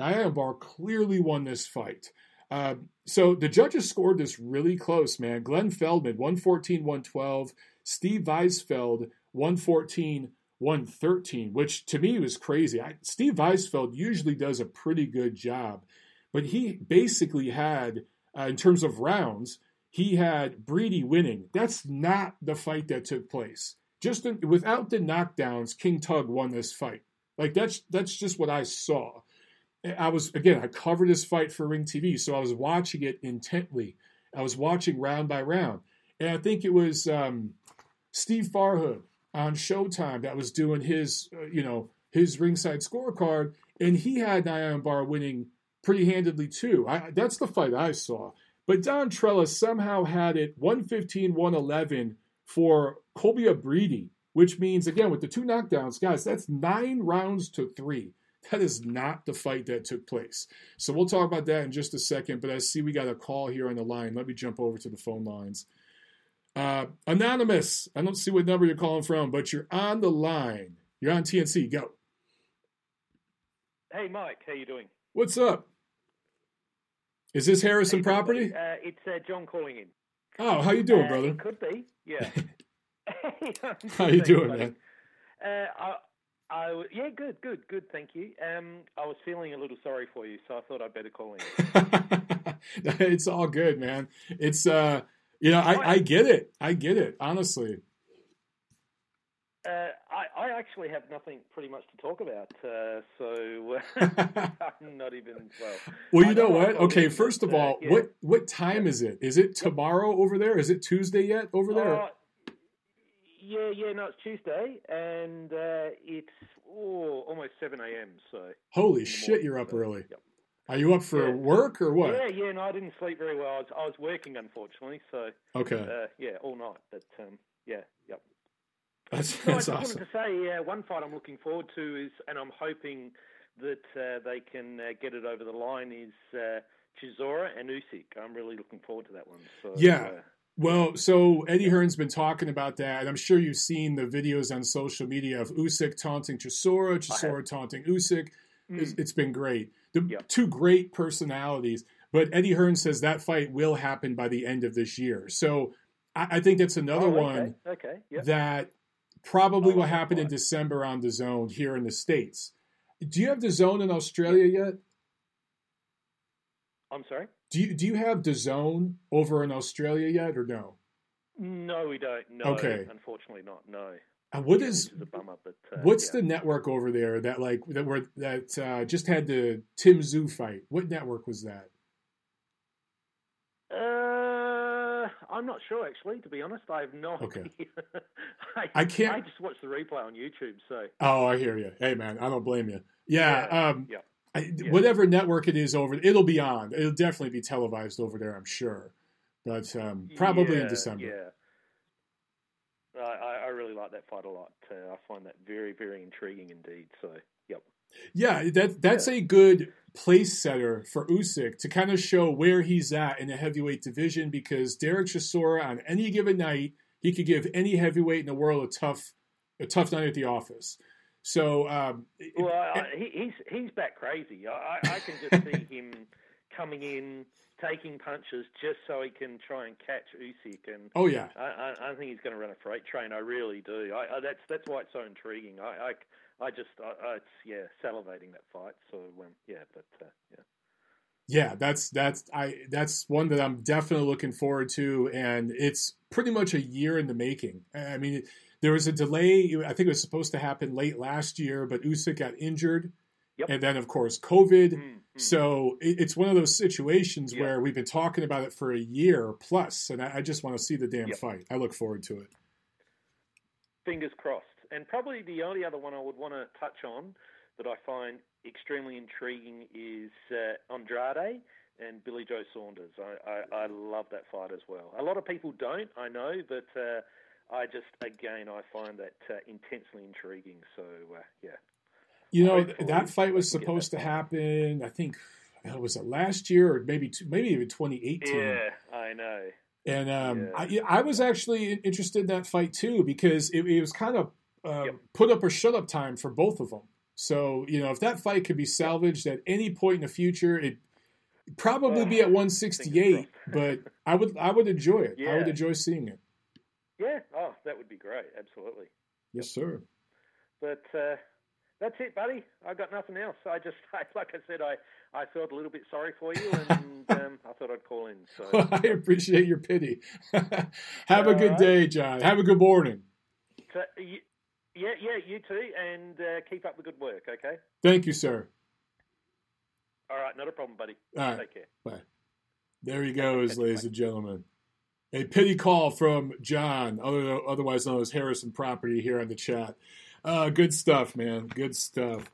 Nyambayar clearly won this fight. Uh, so the judges scored this really close, man. Glenn Feldman, 114 112. Steve Weisfeld, 114 113, which to me was crazy. I, Steve Weisfeld usually does a pretty good job, but he basically had, uh, in terms of rounds, he had Breedy winning. That's not the fight that took place. Just in, without the knockdowns, King Tug won this fight. Like that's that's just what I saw. I was again, I covered this fight for Ring TV, so I was watching it intently. I was watching round by round, and I think it was um, Steve Farhood on Showtime that was doing his, uh, you know, his ringside scorecard, and he had Nyambayar winning pretty handedly too. I, that's the fight I saw. But Don Trellis somehow had it 115 111 for Cobia Breedy, which means, again, with the two knockdowns, guys, that's nine rounds to three. That is not the fight that took place. So we'll talk about that in just a second. But I see we got a call here on the line. Let me jump over to the phone lines. Uh, anonymous, I don't see what number you're calling from, but you're on the line. You're on TNC. Go. Hey, Mike. How you doing? What's up? Is this Harrison hey, property? Uh, it's uh, John calling in. Oh, how you doing, uh, brother? Could be. Yeah. how you doing, man? Uh, I, I, yeah, good, good, good. Thank you. Um, I was feeling a little sorry for you, so I thought I'd better call in. it's all good, man. It's uh, you know, I, I get it. I get it. Honestly. Uh, I, I actually have nothing pretty much to talk about, uh, so I'm not even well. Well, you know, know what? Okay, first of all, yeah. what what time is it? Is it tomorrow over there? Is it Tuesday yet over there? Uh, yeah, yeah, no, it's Tuesday, and uh, it's oh, almost seven a.m. So holy shit, you're up so, early. Yep. Are you up for yeah. work or what? Yeah, yeah. No, I didn't sleep very well. I was, I was working, unfortunately. So okay. Uh, yeah, all night. But um, yeah, yep. That's, that's I awesome. wanted to say uh, one fight I'm looking forward to is, and I'm hoping that uh, they can uh, get it over the line is uh, Chisora and Usyk. I'm really looking forward to that one. So, yeah. Well, so Eddie Hearn's been talking about that, and I'm sure you've seen the videos on social media of Usyk taunting Chisora, Chisora taunting Usyk. Mm. It's, it's been great. The yep. two great personalities. But Eddie Hearn says that fight will happen by the end of this year. So I, I think that's another oh, okay. one okay. Yep. that probably oh, will happen in December on the zone here in the States. Do you have the zone in Australia yet? I'm sorry? Do you do you have the zone over in Australia yet or no? No, we don't. No, okay. unfortunately not. No. Uh, what is, is bummer, but, uh, what's yeah. the network over there that like that were that uh, just had the Tim Tszyu fight? What network was that? Uh, I'm not sure actually. To be honest, I have no okay. idea. I, I can't. I just watched the replay on YouTube. So. Oh, I hear you. Hey, man, I don't blame you. Yeah. Yeah. Um, yeah. I, Yeah. Whatever network it is over, it'll be on. It'll definitely be televised over there. I'm sure, but um, probably in December. Yeah. I, I- really like that fight a lot. Uh, I find that very, very intriguing indeed. So, yep. Yeah, that that's a good place setter for Usyk to kind of show where he's at in the heavyweight division because Derek Chisora on any given night he could give any heavyweight in the world a tough a tough night at the office. So um, Well, I, I, he, he's he's back crazy. I, I can just see him coming in, taking punches just so he can try and catch Usyk. And oh yeah, I, I, I think he's going to run a freight train. I really do. I, I, that's that's why it's so intriguing. I I, I just I, it's yeah salivating that fight. So um, yeah, but uh, yeah. Yeah, that's that's I that's one that I'm definitely looking forward to, and it's pretty much a year in the making. I mean, there was a delay. I think it was supposed to happen late last year, but Usyk got injured, yep. and then of course COVID. Mm-hmm. So it, it's one of those situations where we've been talking about it for a year plus, and I, I just want to see the damn yep. fight. I look forward to it. Fingers crossed. And probably the only other one I would want to touch on that I find extremely intriguing is uh, Andrade and Billy Joe Saunders. I, I, I, love that fight as well. A lot of people don't, I know, but uh, I just, again, I find that uh, intensely intriguing. So, uh, yeah. You know, Hopefully that fight was supposed to happen, I think, was it last year or maybe maybe even 2018? Yeah, I know. And um, yeah. I, I was actually interested in that fight too because it, it was kind of uh, yep. put up or shut up time for both of them. So, you know, if that fight could be salvaged at any point in the future, it probably be at 168, but I would I would enjoy it. Yeah. I would enjoy seeing it. Yeah, oh, that would be great. Absolutely. Yes, sir. But uh, that's it, buddy. I got nothing else. I just, like I said, I, I felt a little bit sorry for you, and um, I thought I'd call in. So I appreciate your pity. Have a good day, John. Have a good morning. So, yeah, yeah, you too, and uh, keep up the good work, okay? Thank you, sir. All right, not a problem, buddy. All right. Take care. Bye. There he goes, ladies and gentlemen. A pity call from John, otherwise known as Harrison Property, here on the chat. Uh, good stuff, man. Good stuff.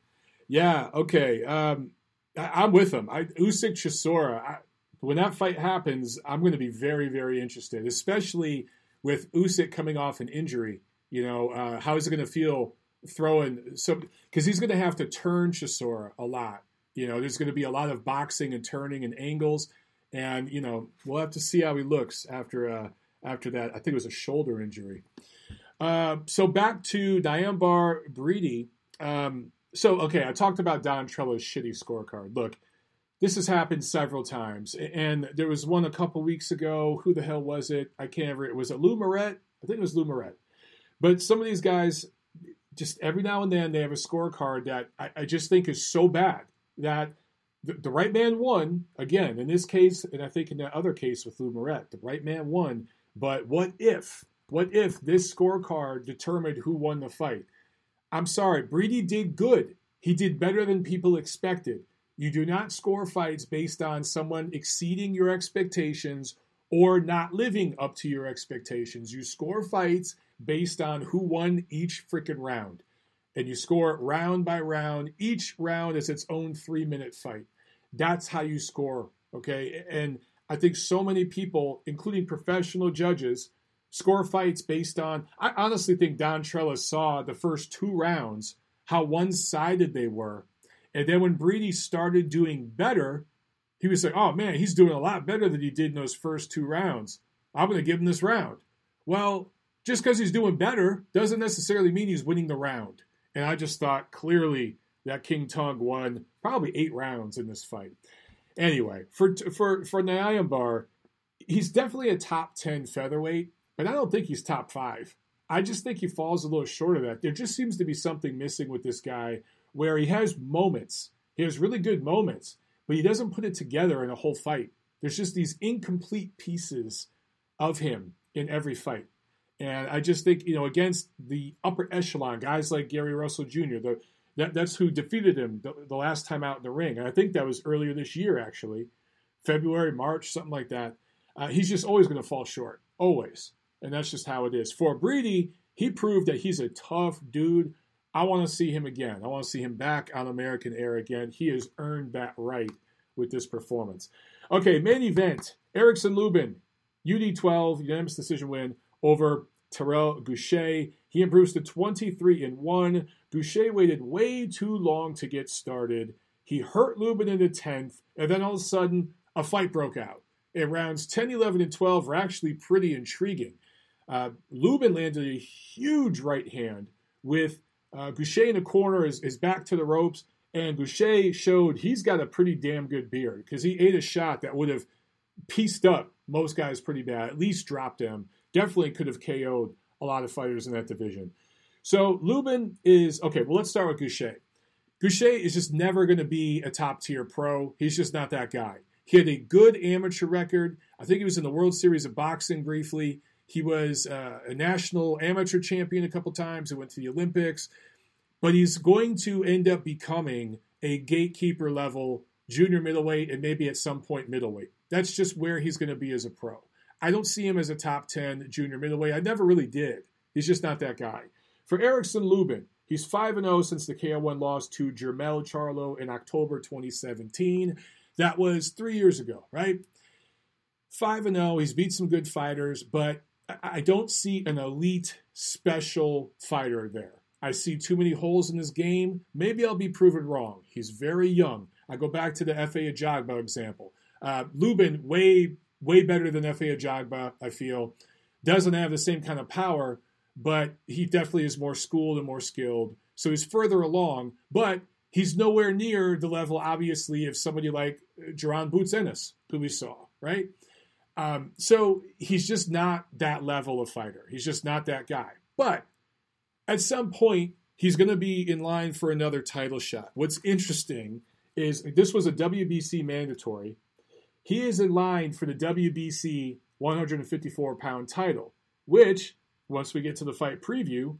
Yeah, okay. Um, I, am with him. I, Usyk Chisora, when that fight happens, I'm going to be very, very interested, especially with Usyk coming off an injury. You know, uh, how is it going to feel throwing so because he's going to have to turn Chisora a lot. You know, there's going to be a lot of boxing and turning and angles, and you know we'll have to see how he looks after uh, after that. I think it was a shoulder injury. Uh, so back to Nyambayar Breedy. Um, so okay, I talked about Don Trella's shitty scorecard. Look, this has happened several times, and there was one a couple weeks ago. Who the hell was it? I can't remember. It was a Lou Moret. I think it was Lou Moret. But some of these guys, just every now and then, they have a scorecard that I, I just think is so bad that the, right man won. Again, in this case, and I think in that other case with Lou Moret, the right man won. But what if? What if this scorecard determined who won the fight? I'm sorry, Breedy did good. He did better than people expected. You do not score fights based on someone exceeding your expectations or not living up to your expectations. You score fights based on who won each freaking round. And you score round by round. Each round is its own three minute fight. That's how you score. Okay. And I think so many people, including professional judges, score fights based on. I honestly think Don Trellis saw the first two rounds, how one sided they were. And then when Breedy started doing better, he was like, oh man, he's doing a lot better than he did in those first two rounds. I'm going to give him this round. Well, just because he's doing better doesn't necessarily mean he's winning the round. And I just thought clearly that King Tug won probably eight rounds in this fight. Anyway, for for for Nyambayar, he's definitely a top ten featherweight, but I don't think he's top five. I just think he falls a little short of that. There just seems to be something missing with this guy where he has moments. He has really good moments, but he doesn't put it together in a whole fight. There's just these incomplete pieces of him in every fight. And I just think, you know, against the upper echelon, guys like Gary Russell Jr., the, that, that's who defeated him the, the last time out in the ring. And I think that was earlier this year, actually, February, March, something like that. Uh, he's just always going to fall short, always. And that's just how it is. For Breedy, he proved that he's a tough dude. I want to see him again. I want to see him back on American Air again. He has earned that right with this performance. Okay, main event Erickson Lubin, UD12, unanimous decision win over Terrell Gausha. He improves to 23 and 1. Gausha waited way too long to get started. He hurt Lubin in the 10th, and then all of a sudden, a fight broke out. And rounds 10, 11, and 12 were actually pretty intriguing. Uh, Lubin landed a huge right hand with uh, Gausha in the corner, his, his back to the ropes, And Gausha showed he's got a pretty damn good beard because he ate a shot that would have pieced up most guys pretty bad, at least dropped them. Definitely could have KO'd a lot of fighters in that division. So Lubin is okay. Well, let's start with Gausha. Gausha is just never going to be a top tier pro. He's just not that guy. He had a good amateur record. I think he was in the World Series of Boxing briefly. He was uh, a national amateur champion a couple times. He went to the Olympics. But he's going to end up becoming a gatekeeper level junior middleweight and maybe at some point middleweight. That's just where he's going to be as a pro. I don't see him as a top 10 junior middleweight. I never really did. He's just not that guy. For Erickson Lubin, he's 5 0 since the KO1 loss to Jermell Charlo in October 2017. That was three years ago, right? 5 0. He's beat some good fighters, but I don't see an elite special fighter there. I see too many holes in his game. Maybe I'll be proven wrong. He's very young. I go back to the Efe Ajagba example. Uh, Lubin, way, way better than Efe Ajagba, I feel. Doesn't have the same kind of power, but he definitely is more schooled and more skilled. So he's further along, but he's nowhere near the level, obviously, of somebody like Jaron Boots Ennis, who we saw, right? Um, so he's just not that level of fighter. He's just not that guy. But at some point, he's going to be in line for another title shot. What's interesting is this was a WBC mandatory. He is in line for the WBC 154 pound title, which once we get to the fight preview,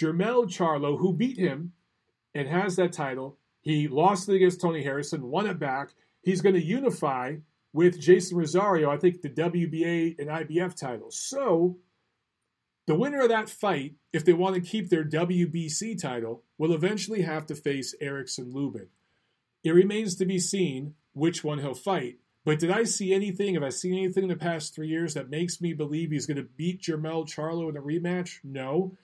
Jermell Charlo, who beat him and has that title, he lost it against Tony Harrison, won it back. He's going to unify with Jeison Rosario, I think, the WBA and IBF titles. So, the winner of that fight, if they want to keep their WBC title, will eventually have to face Erickson Lubin. It remains to be seen which one he'll fight, but did I see anything? Have I seen anything in the past three years that makes me believe he's going to beat Jermell Charlo in a rematch? No.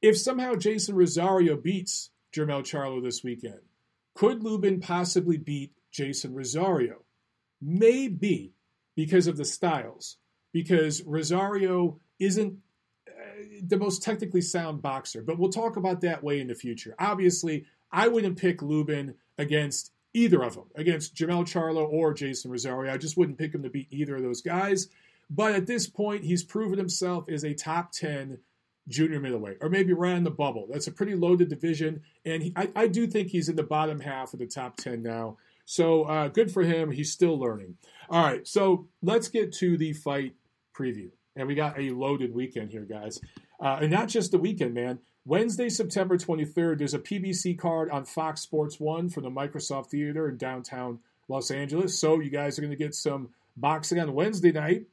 If somehow Jeison Rosario beats Jermell Charlo this weekend, could Lubin possibly beat Jeison Rosario? Maybe because of the styles, because Rosario isn't uh, the most technically sound boxer, but we'll talk about that way in the future. Obviously, I wouldn't pick Lubin against either of them, against Jermell Charlo or Jeison Rosario. I just wouldn't pick him to beat either of those guys. But at this point, he's proven himself as a top 10 junior middleweight, or maybe right on the bubble. That's a pretty loaded division, and he, I, I, do think he's in the bottom half of the top 10 now. So uh, good for him. He's still learning. All right, so let's get to the fight preview. And we got a loaded weekend here, guys. Uh, and not just the weekend, man. Wednesday, September 23rd, there's a PBC card on Fox Sports 1 from the Microsoft Theater in downtown Los Angeles. So you guys are going to get some boxing on Wednesday night.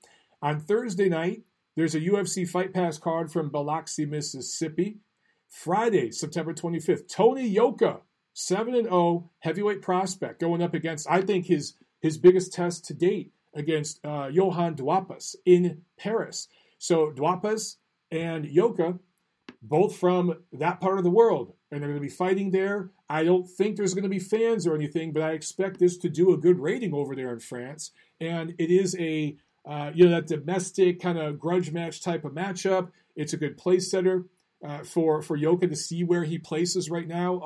On Thursday night, there's a UFC Fight Pass card from Biloxi, Mississippi. Friday, September 25th, Tony Yoka, 7 and 0 heavyweight prospect, going up against, I think, his, his biggest test to date against uh, Johann Duhaupas in Paris. So Duhaupas and Yoka both from that part of the world, and they're going to be fighting there. I don't think there's going to be fans or anything, but I expect this to do a good rating over there in France. And it is a uh, you know that domestic kind of grudge match type of matchup. It's a good place setter uh, for for Yoka to see where he places right now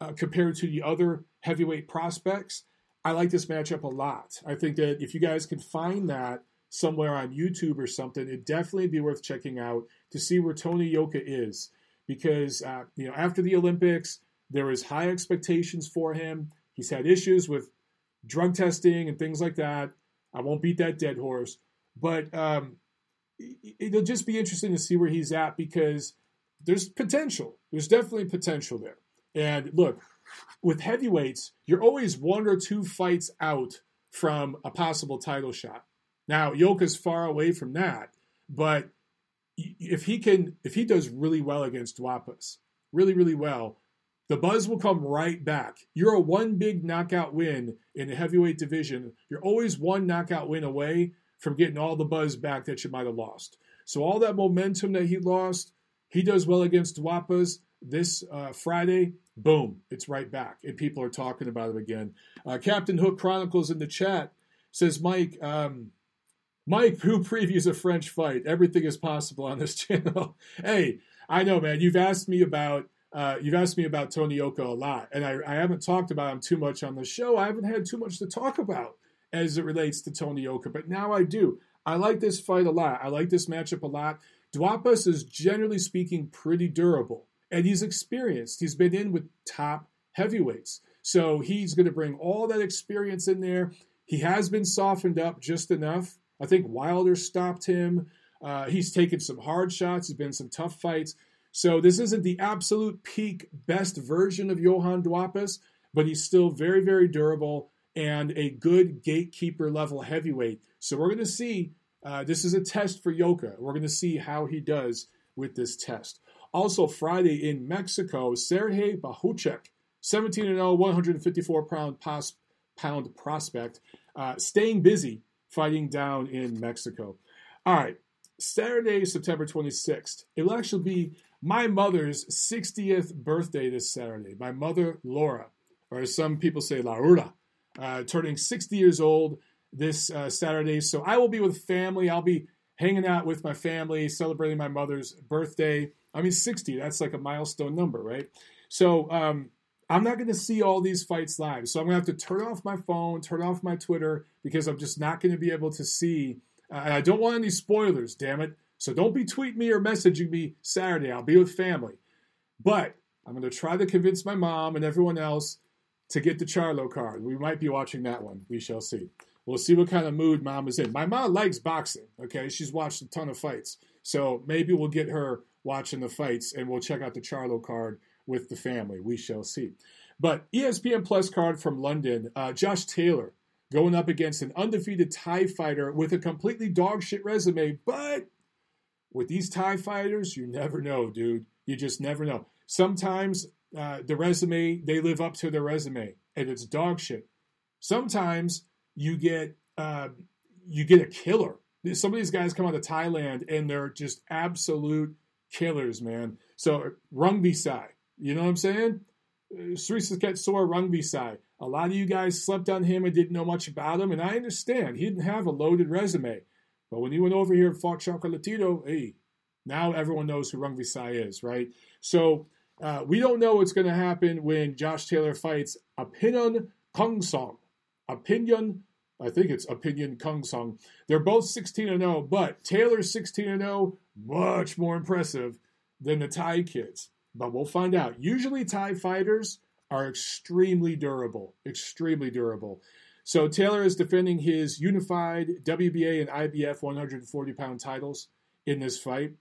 uh, uh, compared to the other heavyweight prospects. I like this matchup a lot. I think that if you guys can find that somewhere on YouTube or something, it'd definitely be worth checking out to see where Tony Yoka is. Because uh, you know, after the Olympics, there was high expectations for him. He's had issues with drug testing and things like that. I won't beat that dead horse, but um, it'll just be interesting to see where he's at because there's potential. There's definitely potential there. And look, with heavyweights, you're always one or two fights out from a possible title shot. Now, Yoka's far away from that, but if he can, if he does really well against Duhaupas, really, really well, the buzz will come right back. You're a one big knockout win in the heavyweight division. You're always one knockout win away from getting all the buzz back that you might have lost. So all that momentum that he lost, he does well against Duhaupas this uh, Friday. Boom, it's right back, and people are talking about it again. Uh, Captain Hook Chronicles in the chat says, Mike, um, Mike, who previews a French fight? Everything is possible on this channel. hey, I know, man. You've asked me about uh, you've asked me about Tony Yoka a lot, and I, I, haven't talked about him too much on the show. I haven't had too much to talk about as it relates to Tony Yoka, but now I do. I like this fight a lot. I like this matchup a lot. Duhaupas is generally speaking pretty durable, and he's experienced. He's been in with top heavyweights. So he's going to bring all that experience in there. He has been softened up just enough. I think Wilder stopped him. Uh, he's taken some hard shots. He's been some tough fights. So this isn't the absolute peak best version of Johann Duhaupas, but he's still very, very durable and a good gatekeeper level heavyweight. So we're going to see. Uh, this is a test for Yoka. We're going to see how he does with this test. Also, Friday in Mexico, Sergey Bohachuk 17 0, 154 pound, pound prospect, uh, staying busy fighting down in Mexico. All right, Saturday, September 26th. It will actually be my mother's 60th birthday this Saturday. My mother, Laura, or as some people say, Laura, uh, turning 60 years old this uh, Saturday. So I will be with family. I'll be hanging out with my family, celebrating my mother's birthday. I mean, 60, that's like a milestone number, right? So um, I'm not going to see all these fights live. So I'm going to have to turn off my phone, turn off my Twitter, because I'm just not going to be able to see. Uh, and I don't want any spoilers, damn it. So don't be tweeting me or messaging me Saturday. I'll be with family. But I'm going to try to convince my mom and everyone else to get the Charlo card. We might be watching that one. We shall see. We'll see what kind of mood mom is in. My mom likes boxing, okay? She's watched a ton of fights. So maybe we'll get her watching the fights and we'll check out the Charlo card with the family. We shall see. But ESPN Plus card from London, uh, Josh Taylor going up against an undefeated Thai fighter with a completely dogshit resume. But with these Thai fighters, you never know, dude. You just never know. Sometimes uh, the resume, they live up to their resume and it's dog shit. Sometimes you get uh, you get a killer. Some of these guys come out of Thailand and they're just absolute killers, man. So Rung Sai, you know what I'm saying? Srisaket Sor Rungvisai. A lot of you guys slept on him and didn't know much about him, and I understand. He didn't have a loaded resume. But when he went over here and fought Chocolatito, hey, now everyone knows who Rungvisai is, right? So uh, we don't know what's going to happen when Josh Taylor fights Opinion Khongsong. Opinion, I think it's Opinion Khongsong. They're both 16 0, but Taylor's 16 and 0, much more impressive than the Thai kids but we'll find out. Usually, Thai fighters are extremely durable, extremely durable. So Taylor is defending his unified WBA and IBF 140 pound titles in this fight.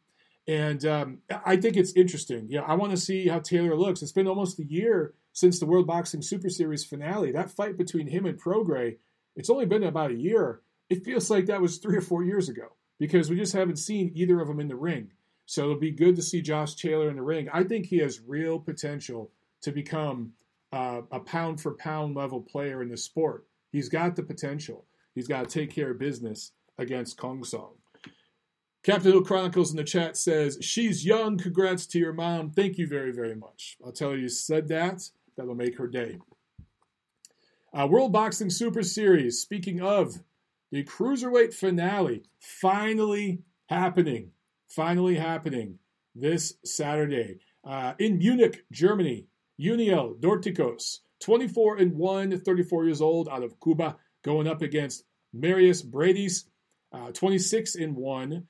And um, I think it's interesting. Yeah, I want to see how Taylor looks. It's been almost a year since the World Boxing Super Series finale. That fight between him and Prograis, it's only been about a year. It feels like that was three or four years ago because we just haven't seen either of them in the ring. So it'll be good to see Josh Taylor in the ring. I think he has real potential to become uh, a pound for pound level player in the sport. He's got the potential. He's got to take care of business against Khongsong. Captain Hill Chronicles in the chat says, She's young. Congrats to your mom. Thank you very, very much. I'll tell you, you said that. That'll make her day. Uh, World Boxing Super Series. Speaking of the cruiserweight finale, finally happening finally happening this Saturday uh, in Munich, Germany. Yunier Dorticos, 24 and 1, 34 years old, out of Cuba, going up against Marius Briedis, uh, 26 and 1,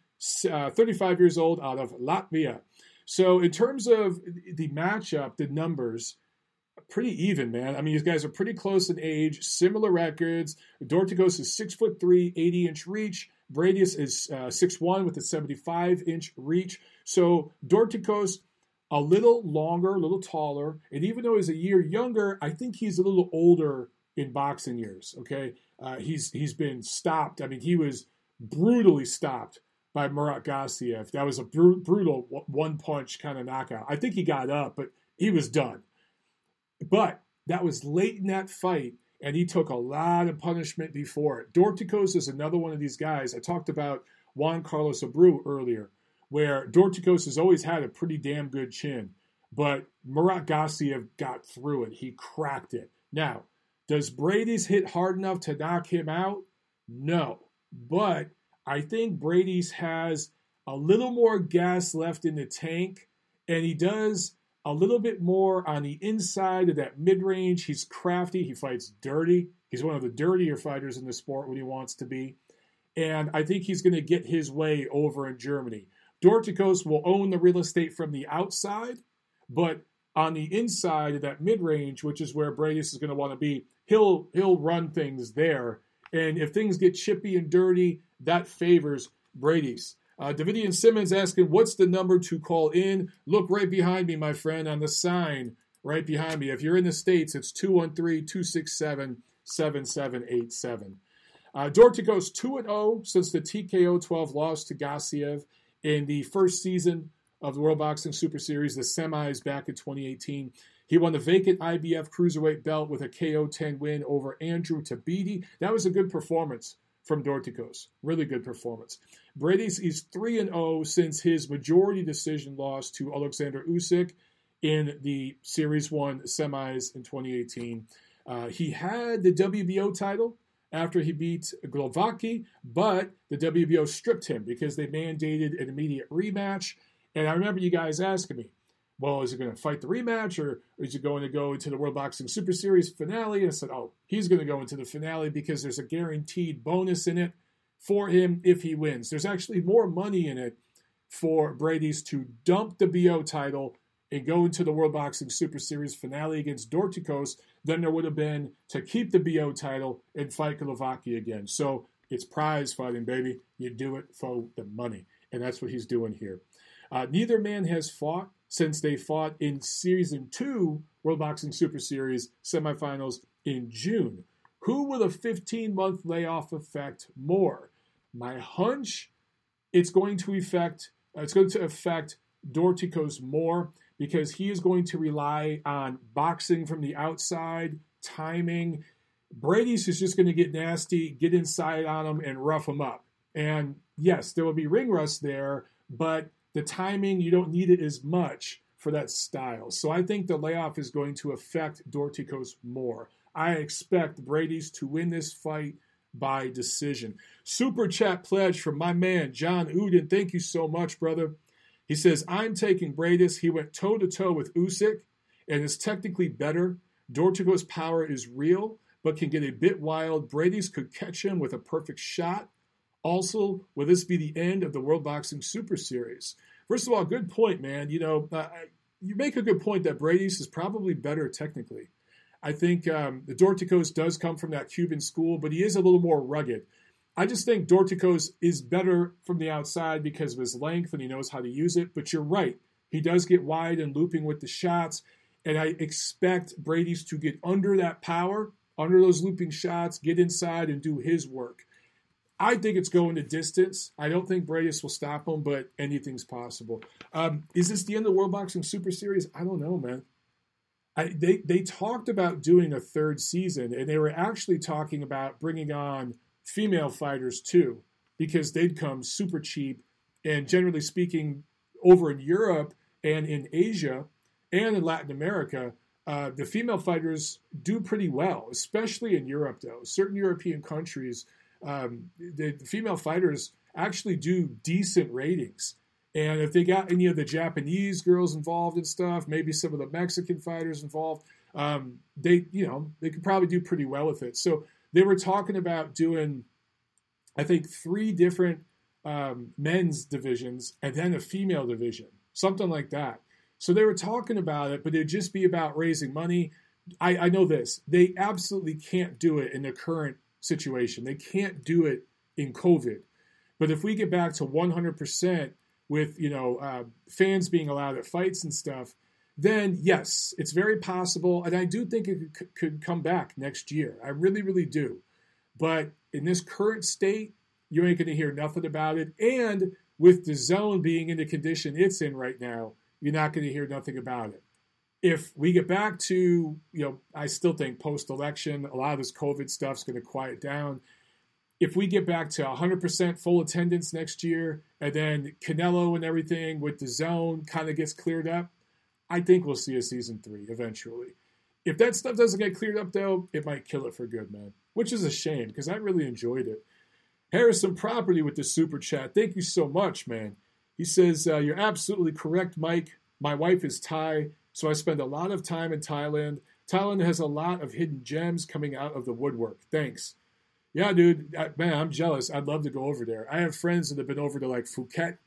uh, 35 years old, out of Latvia. So, in terms of the matchup, the numbers, pretty even, man. I mean, these guys are pretty close in age, similar records. Dorticos is six foot three, 80 inch reach. Briedis is uh, one with a 75 inch reach. So Dorticos, a little longer, a little taller. And even though he's a year younger, I think he's a little older in boxing years. Okay. Uh, he's he's been stopped. I mean, he was brutally stopped by Murat Gassiev. That was a br- brutal one punch kind of knockout. I think he got up, but he was done. But that was late in that fight and he took a lot of punishment before it. Dorticos is another one of these guys. I talked about Juan Carlos Abreu earlier, where Dorticos has always had a pretty damn good chin, but Murat Gassiev got through it. He cracked it. Now, does Briedis hit hard enough to knock him out? No. But I think Briedis has a little more gas left in the tank, and he does a little bit more on the inside of that mid range. He's crafty. He fights dirty. He's one of the dirtier fighters in the sport when he wants to be. And I think he's going to get his way over in Germany. Dorticos will own the real estate from the outside, but on the inside of that mid range, which is where Briedis is going to want to be, he'll he'll run things there. And if things get chippy and dirty, that favors Briedis. Uh, Davidian Simmons asking, what's the number to call in? Look right behind me, my friend, on the sign right behind me. If you're in the States, it's 213 267 7787. Uh, Dorticos 2 0 since the TKO 12 loss to Gassiev in the first season of the World Boxing Super Series, the semis back in 2018. He won the vacant IBF cruiserweight belt with a KO 10 win over Andrew Tabiti. That was a good performance from Dorticos. Really good performance. Briedis is 3 0 since his majority decision loss to Alexander Usyk in the Series 1 semis in 2018. Uh, he had the WBO title after he beat Glowacki, but the WBO stripped him because they mandated an immediate rematch. And I remember you guys asking me, well, is he going to fight the rematch or is he going to go into the World Boxing Super Series finale? And I said, oh, he's going to go into the finale because there's a guaranteed bonus in it for him if he wins. There's actually more money in it for Briedis to dump the BO title and go into the World Boxing Super Series finale against Dorticos than there would have been to keep the BO title and fight Glowacki again. So it's prize fighting, baby. You do it for the money. And that's what he's doing here. Uh, neither man has fought since they fought in season two World Boxing Super Series semifinals in June. Who will a 15 month layoff affect more? My hunch, it's going to affect uh, it's going to affect Dorticos more because he is going to rely on boxing from the outside, timing. Briedis is just going to get nasty, get inside on him, and rough him up. And yes, there will be ring rust there, but the timing, you don't need it as much for that style. So I think the layoff is going to affect Dorticos more. I expect Briedis to win this fight by decision. Super chat pledge from my man, John Uden. Thank you so much, brother. He says, I'm taking Briedis. He went toe to toe with Usyk and is technically better. Dorticos' power is real, but can get a bit wild. Briedis could catch him with a perfect shot. Also, will this be the end of the World Boxing Super Series? First of all, good point, man. You know, uh, you make a good point that Briedis is probably better technically. I think um, the Dorticos does come from that Cuban school, but he is a little more rugged. I just think Dorticos is better from the outside because of his length and he knows how to use it. But you're right. He does get wide and looping with the shots. And I expect Briedis to get under that power, under those looping shots, get inside and do his work. I think it's going to distance. I don't think Briedis will stop him, but anything's possible. Um, is this the end of the World Boxing Super Series? I don't know, man. I, they they talked about doing a third season, and they were actually talking about bringing on female fighters too, because they'd come super cheap. And generally speaking, over in Europe and in Asia and in Latin America, uh, the female fighters do pretty well, especially in Europe, though. Certain European countries, um, the, the, female fighters actually do decent ratings. And if they got any of the Japanese girls involved and stuff, maybe some of the Mexican fighters involved, um, they, you know, they could probably do pretty well with it. So they were talking about doing, I think, three different um, men's divisions and then a female division, something like that. So they were talking about it, but it'd just be about raising money. I, I know this. They absolutely can't do it in the current situation. They can't do it in COVID. But if we get back to 100% with, you know, uh, fans being allowed at fights and stuff, then yes, it's very possible. And I do think it could, could come back next year. I really, really do. But in this current state, you ain't going to hear nothing about it. And with the zone being in the condition it's in right now, you're not going to hear nothing about it. If we get back to, you know, I still think post election, a lot of this COVID stuff's going to quiet down. If we get back to 100% full attendance next year, and then Canelo and everything with the zone kind of gets cleared up, I think we'll see a season three eventually. If that stuff doesn't get cleared up, though, it might kill it for good, man. Which is a shame because I really enjoyed it. Harrison Property with the super chat. Thank you so much, man. He says, uh, You're absolutely correct, Mike. My wife is Thai. So I spend a lot of time in Thailand. Thailand has a lot of hidden gems coming out of the woodwork. Thanks. Yeah, dude, I, man, I'm jealous. I'd love to go over there. I have friends that have been over to like Phuket,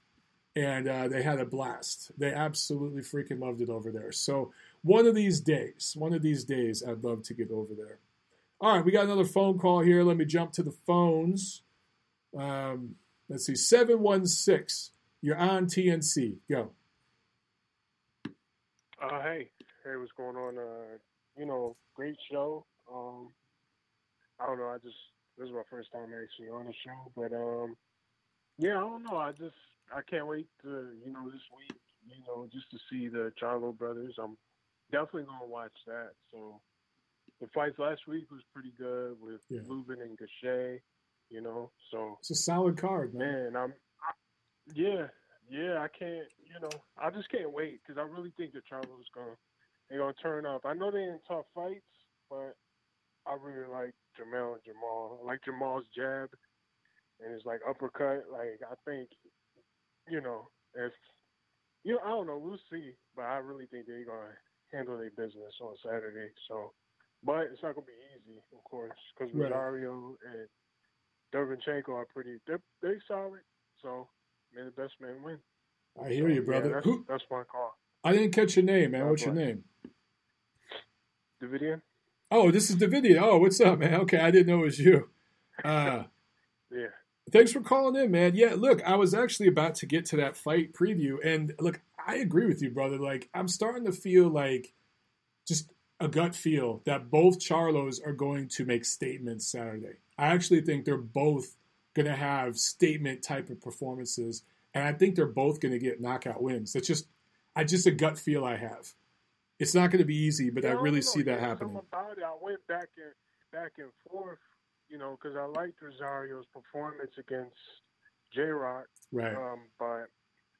and uh, they had a blast. They absolutely freaking loved it over there. So one of these days, one of these days, I'd love to get over there. All right, we got another phone call here. Let me jump to the phones. Um, let's see, seven one six. You're on TNC. Go. Uh, hey, hey, what's going on? Uh, you know, great show. Um, I don't know. I just this is my first time actually on the show, but um, yeah, I don't know. I just I can't wait to you know this week, you know, just to see the Charlo brothers. I'm definitely gonna watch that. So the fights last week was pretty good with yeah. Lubin and Gausha, you know. So it's a solid card, man. man I'm, I, yeah, yeah. I can't, you know, I just can't wait because I really think that Charlo's gonna they're gonna turn up. I know they're in tough fights, but I really like Jermell and Jermall. I like Jamal's jab and his like uppercut. Like I think, you know, if you know, I don't know, we'll see. But I really think they're gonna handle their business on Saturday. So, but it's not gonna be easy, of course, because right. Rosario and Derevyanchenko are pretty. They're they solid. So, may the best man win. I hear you, brother. Yeah, that's, Who? that's my call. I didn't catch your name, man. What's your name? Davidian. Oh, this is Davidian. Oh, what's up, man? Okay, I didn't know it was you. Uh, yeah. Thanks for calling in, man. Yeah, look, I was actually about to get to that fight preview, and look, I agree with you, brother. Like, I'm starting to feel like just a gut feel that both Charlos are going to make statements Saturday. I actually think they're both going to have statement type of performances, and I think they're both going to get knockout wins. It's just, I just a gut feel I have. It's not going to be easy, but I really see that happening. About it. I went back and back and forth, you know, because I liked Rosario's performance against J Rock. Right. Um, but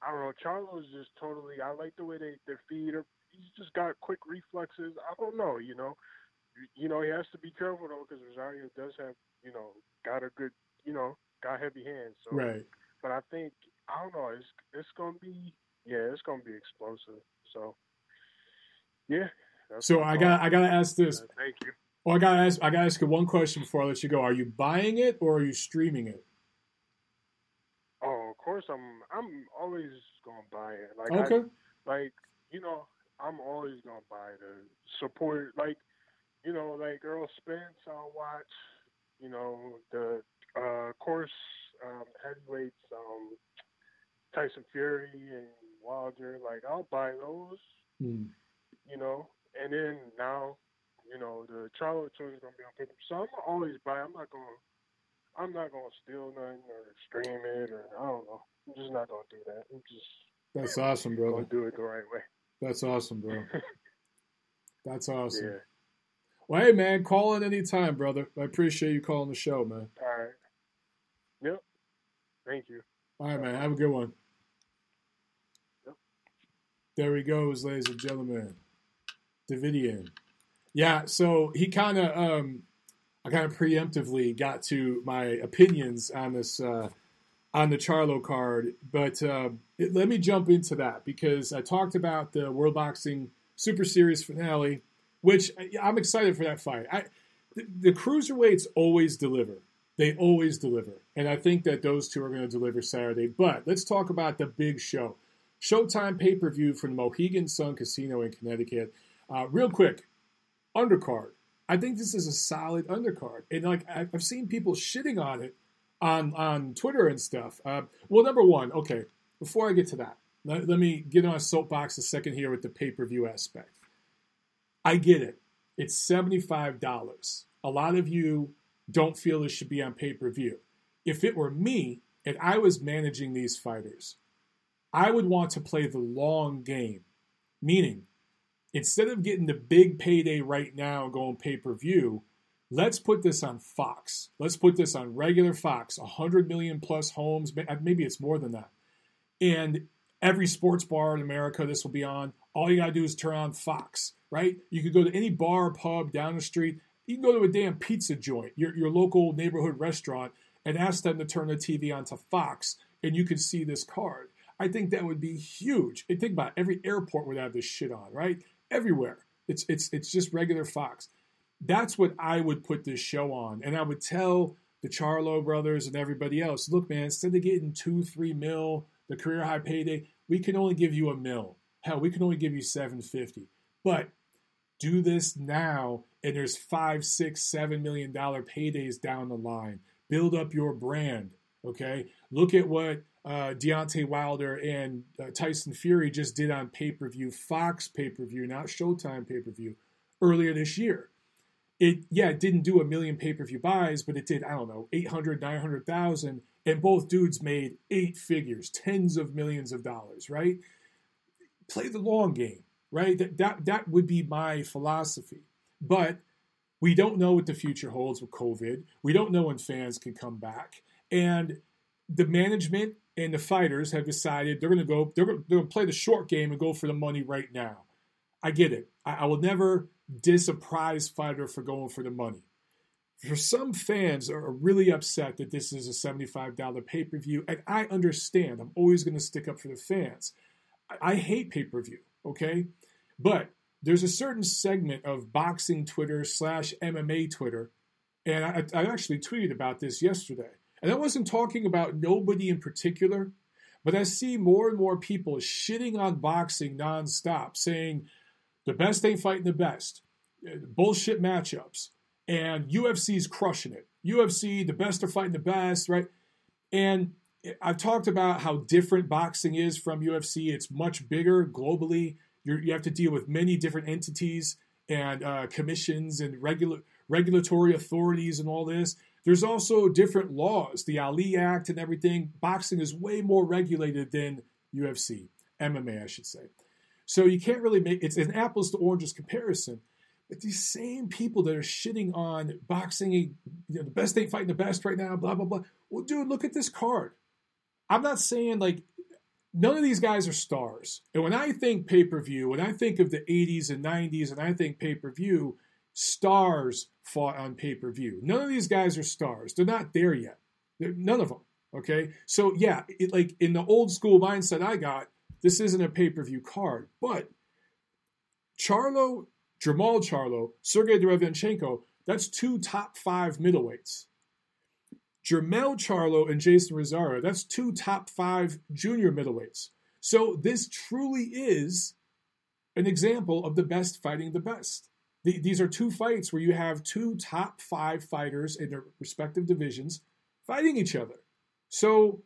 I don't know. Charlo's just totally. I like the way they their feet are. He's just got quick reflexes. I don't know. You know, you know he has to be careful though because Rosario does have you know got a good you know got heavy hands. So, right. But I think I don't know. It's it's gonna be yeah. It's gonna be explosive. So yeah. So I got I gotta ask this. Uh, thank you. Well, I gotta ask I gotta ask you one question before I let you go. Are you buying it or are you streaming it? Oh, of course I'm. I'm always gonna buy it. Like okay. I, like you know, I'm always gonna buy the support. Like you know, like Errol Spence. I'll watch. You know the uh, course um, heavyweights. Um, Tyson Fury and Wilder. Like I'll buy those. Hmm you know. And then now, you know, the Charlo tour is gonna be on paper. So I'm always buy. I'm not gonna. I'm not gonna steal nothing or stream it or I don't know. I'm just not gonna do that. I'm just. That's awesome, brother. Gonna do it the right way. That's awesome, bro. That's awesome. Yeah. Well, hey, man, call in any time, brother. I appreciate you calling the show, man. All right. Thank you. All right, man. Have a good one. Yep. There he goes, ladies and gentlemen. Davidian. Yeah, so he kind of, um, I kind of preemptively got to my opinions on this, uh, on the Charlo card, but uh, it, let me jump into that because I talked about the World Boxing Super Series finale, which I'm excited for that fight. I, the, the cruiserweights always deliver. They always deliver. And I think that those two are going to deliver Saturday. But let's talk about the big show. Showtime pay per view from the Mohegan Sun Casino in Connecticut. Uh, real quick, undercard. I think this is a solid undercard, and like I've seen people shitting on it on on Twitter and stuff. Uh, well, number one, okay. Before I get to that, let, let me get on a soapbox a second here with the pay per view aspect. I get it. It's seventy five dollars. A lot of you don't feel this should be on pay per view. If it were me and I was managing these fighters, I would want to play the long game, meaning instead of getting the big payday right now going pay per view, let's put this on Fox. Let's put this on regular Fox, 100 million plus homes. Maybe it's more than that. And every sports bar in America, this will be on. All you got to do is turn on Fox, right? You could go to any bar, pub down the street. You can go to a damn pizza joint, your, your local neighborhood restaurant, and ask them to turn the TV onto Fox, and you can see this card. I think that would be huge. And think about it, every airport would have this shit on, right? everywhere. It's it's it's just regular Fox. That's what I would put this show on, and I would tell the Charlo brothers and everybody else, look, man, instead of getting two, three mil, the career high payday, we can only give you a mil. Hell, we can only give you 750. But do this now, and there's five, six, seven million dollar paydays down the line. Build up your brand. Okay. Look at what uh, Deontay Wilder and uh, Tyson Fury just did on pay per view, Fox pay per view, not Showtime pay per view, earlier this year. It yeah, it didn't do a million pay per view buys, but it did I don't know 800, 900,000, and both dudes made eight figures, tens of millions of dollars. Right? Play the long game. Right? That that that would be my philosophy, but. We don't know what the future holds with COVID. We don't know when fans can come back. And the management and the fighters have decided they're going to go, they're going to play the short game and go for the money right now. I get it. I, I will never diss a prize fighter for going for the money. For some fans are really upset that this is a $75 pay per view, and I understand. I'm always going to stick up for the fans. I, I hate pay per view, okay? But there's a certain segment of boxing Twitter slash MMA Twitter, and I, I actually tweeted about this yesterday and I wasn't talking about nobody in particular, but I see more and more people shitting on boxing nonstop, saying the best ain't fighting the best, uh, bullshit matchups, and UFC's crushing it. UFC, the best are fighting the best, right? And I've talked about how different boxing is from UFC. It's much bigger globally. You're, you have to deal with many different entities and uh, commissions and regula- regulatory authorities and all this. There's also different laws, the Ali Act and everything. Boxing is way more regulated than UFC, MMA, I should say. So you can't really make it's an apples to oranges comparison. But these same people that are shitting on boxing, you know, the best ain't fighting the best right now, blah blah blah. Well, dude, look at this card. I'm not saying like none of these guys are stars. And when I think pay per view, when I think of the 80s and 90s, and I think pay per view, stars fought on pay per view. None of these guys are stars. They're not there yet. They're, none of them. Okay. So, yeah, it, like in the old school mindset I got, this isn't a pay per view card. But Charlo, Jermall Charlo, Sergey Derevyanchenko, that's two top five middleweights. Jermell Charlo and Jeison Rosario, that's two top five junior middleweights. So this truly is an example of the best fighting the best the, these are two fights where you have two top five fighters in their respective divisions fighting each other. So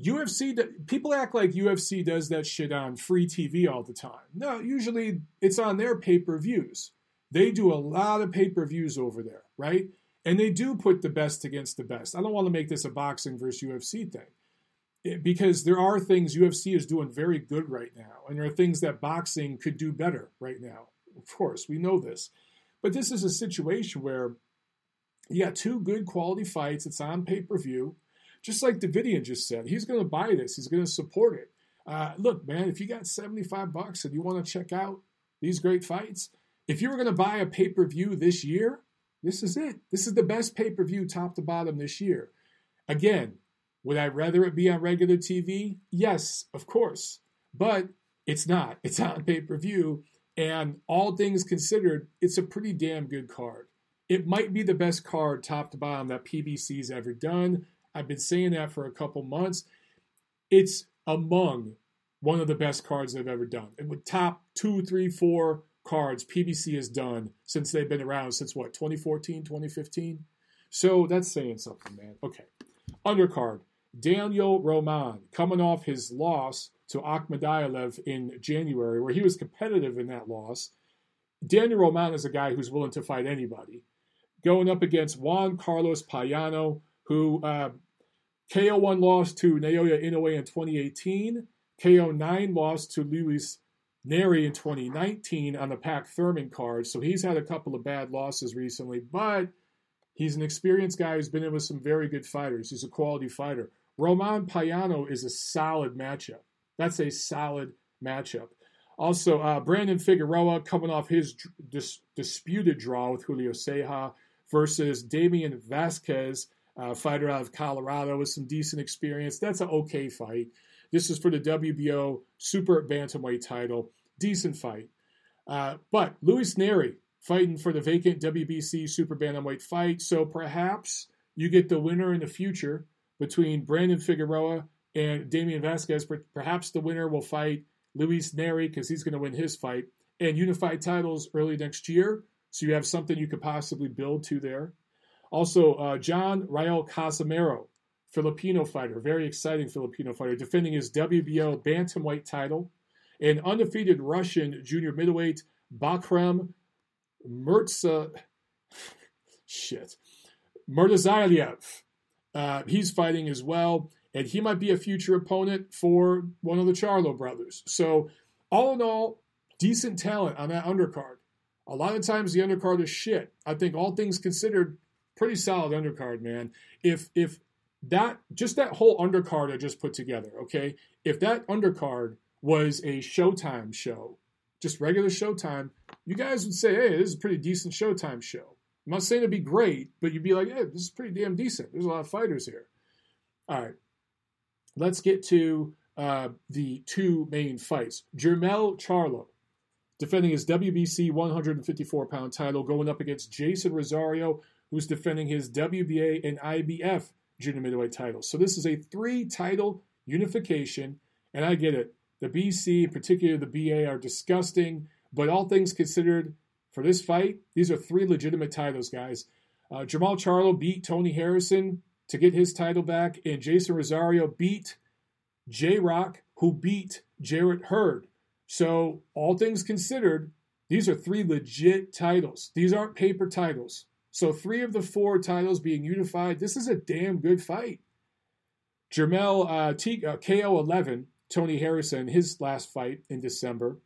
UFC, people act like UFC does that shit on free TV all the time. No, usually it's on their pay per views. They do a lot of pay per views over there, right? And they do put the best against the best. I don't want to make this a boxing versus UFC thing it, because there are things UFC is doing very good right now, and there are things that boxing could do better right now. Of course, we know this. But this is a situation where you got two good quality fights. It's on pay per view. Just like Davidian just said, he's going to buy this. He's going to support it. Uh, look, man, if you got 75 bucks and you want to check out these great fights, if you were going to buy a pay per view this year, this is it. This is the best pay per view top to bottom this year. Again, would I rather it be on regular TV? Yes, of course. But it's not. It's on pay per view. And all things considered, it's a pretty damn good card. It might be the best card top to bottom that PBC's ever done. I've been saying that for a couple months. It's among one of the best cards they've ever done. It would top two, three, four cards PBC has done since they've been around, since what, 2014, 2015? So that's saying something, man. Okay. Undercard. Daniel Roman coming off his loss to Akhmadaliev in January, where he was competitive in that loss. Daniel Roman is a guy who's willing to fight anybody. Going up against Juan Carlos Payano, who uh, KO 1 lost to Naoya Inoue in 2018, KO 9 lost to Luis Nery in 2019 on the Pac Thurman card. So he's had a couple of bad losses recently, but he's an experienced guy who's been in with some very good fighters. He's a quality fighter. Roman Payano is a solid matchup. That's a solid matchup. Also, uh, Brandon Figueroa coming off his dis- disputed draw with Julio Ceja versus Damian Vasquez, uh, fighter out of Colorado with some decent experience. That's an okay fight. This is for the WBO Super Bantamweight title. Decent fight. Uh, but Luis Nery fighting for the vacant WBC super bantamweight fight. So perhaps you get the winner in the future between Brandon Figueroa and Damian Vasquez. Perhaps the winner will fight Luis Nery because he's going to win his fight and unified titles early next year. So you have something you could possibly build to there. Also, uh, John Rael Casimero, Filipino fighter, very exciting Filipino fighter, defending his WBO bantamweight title. An undefeated Russian junior middleweight, Bakhram Murtza, shit, Murtazaliev. Uh, he's fighting as well, and he might be a future opponent for one of the Charlo brothers. So, all in all, decent talent on that undercard. A lot of times the undercard is shit. I think all things considered, pretty solid undercard, man. If if that just that whole undercard I just put together, okay? If that undercard was a Showtime show, just regular Showtime, you guys would say, hey, this is a pretty decent Showtime show. I'm not saying it'd be great, but you'd be like, hey, this is pretty damn decent. There's a lot of fighters here. All right. Let's get to uh, the two main fights. Jermell Charlo, defending his WBC 154 pound title, going up against Jeison Rosario, who's defending his WBA and IBF junior middleweight titles. So this is a three title unification, and I get it. The BC, in particular the BA, are disgusting. But all things considered, for this fight, these are three legitimate titles, guys. Uh, Jermall Charlo beat Tony Harrison to get his title back, and Jeison Rosario beat J Rock, who beat Jarrett Hurd. So, all things considered, these are three legit titles. These aren't paper titles. So, three of the four titles being unified, this is a damn good fight. Jermell uh, T- uh, KO 11, Tony Harrison, his last fight in December.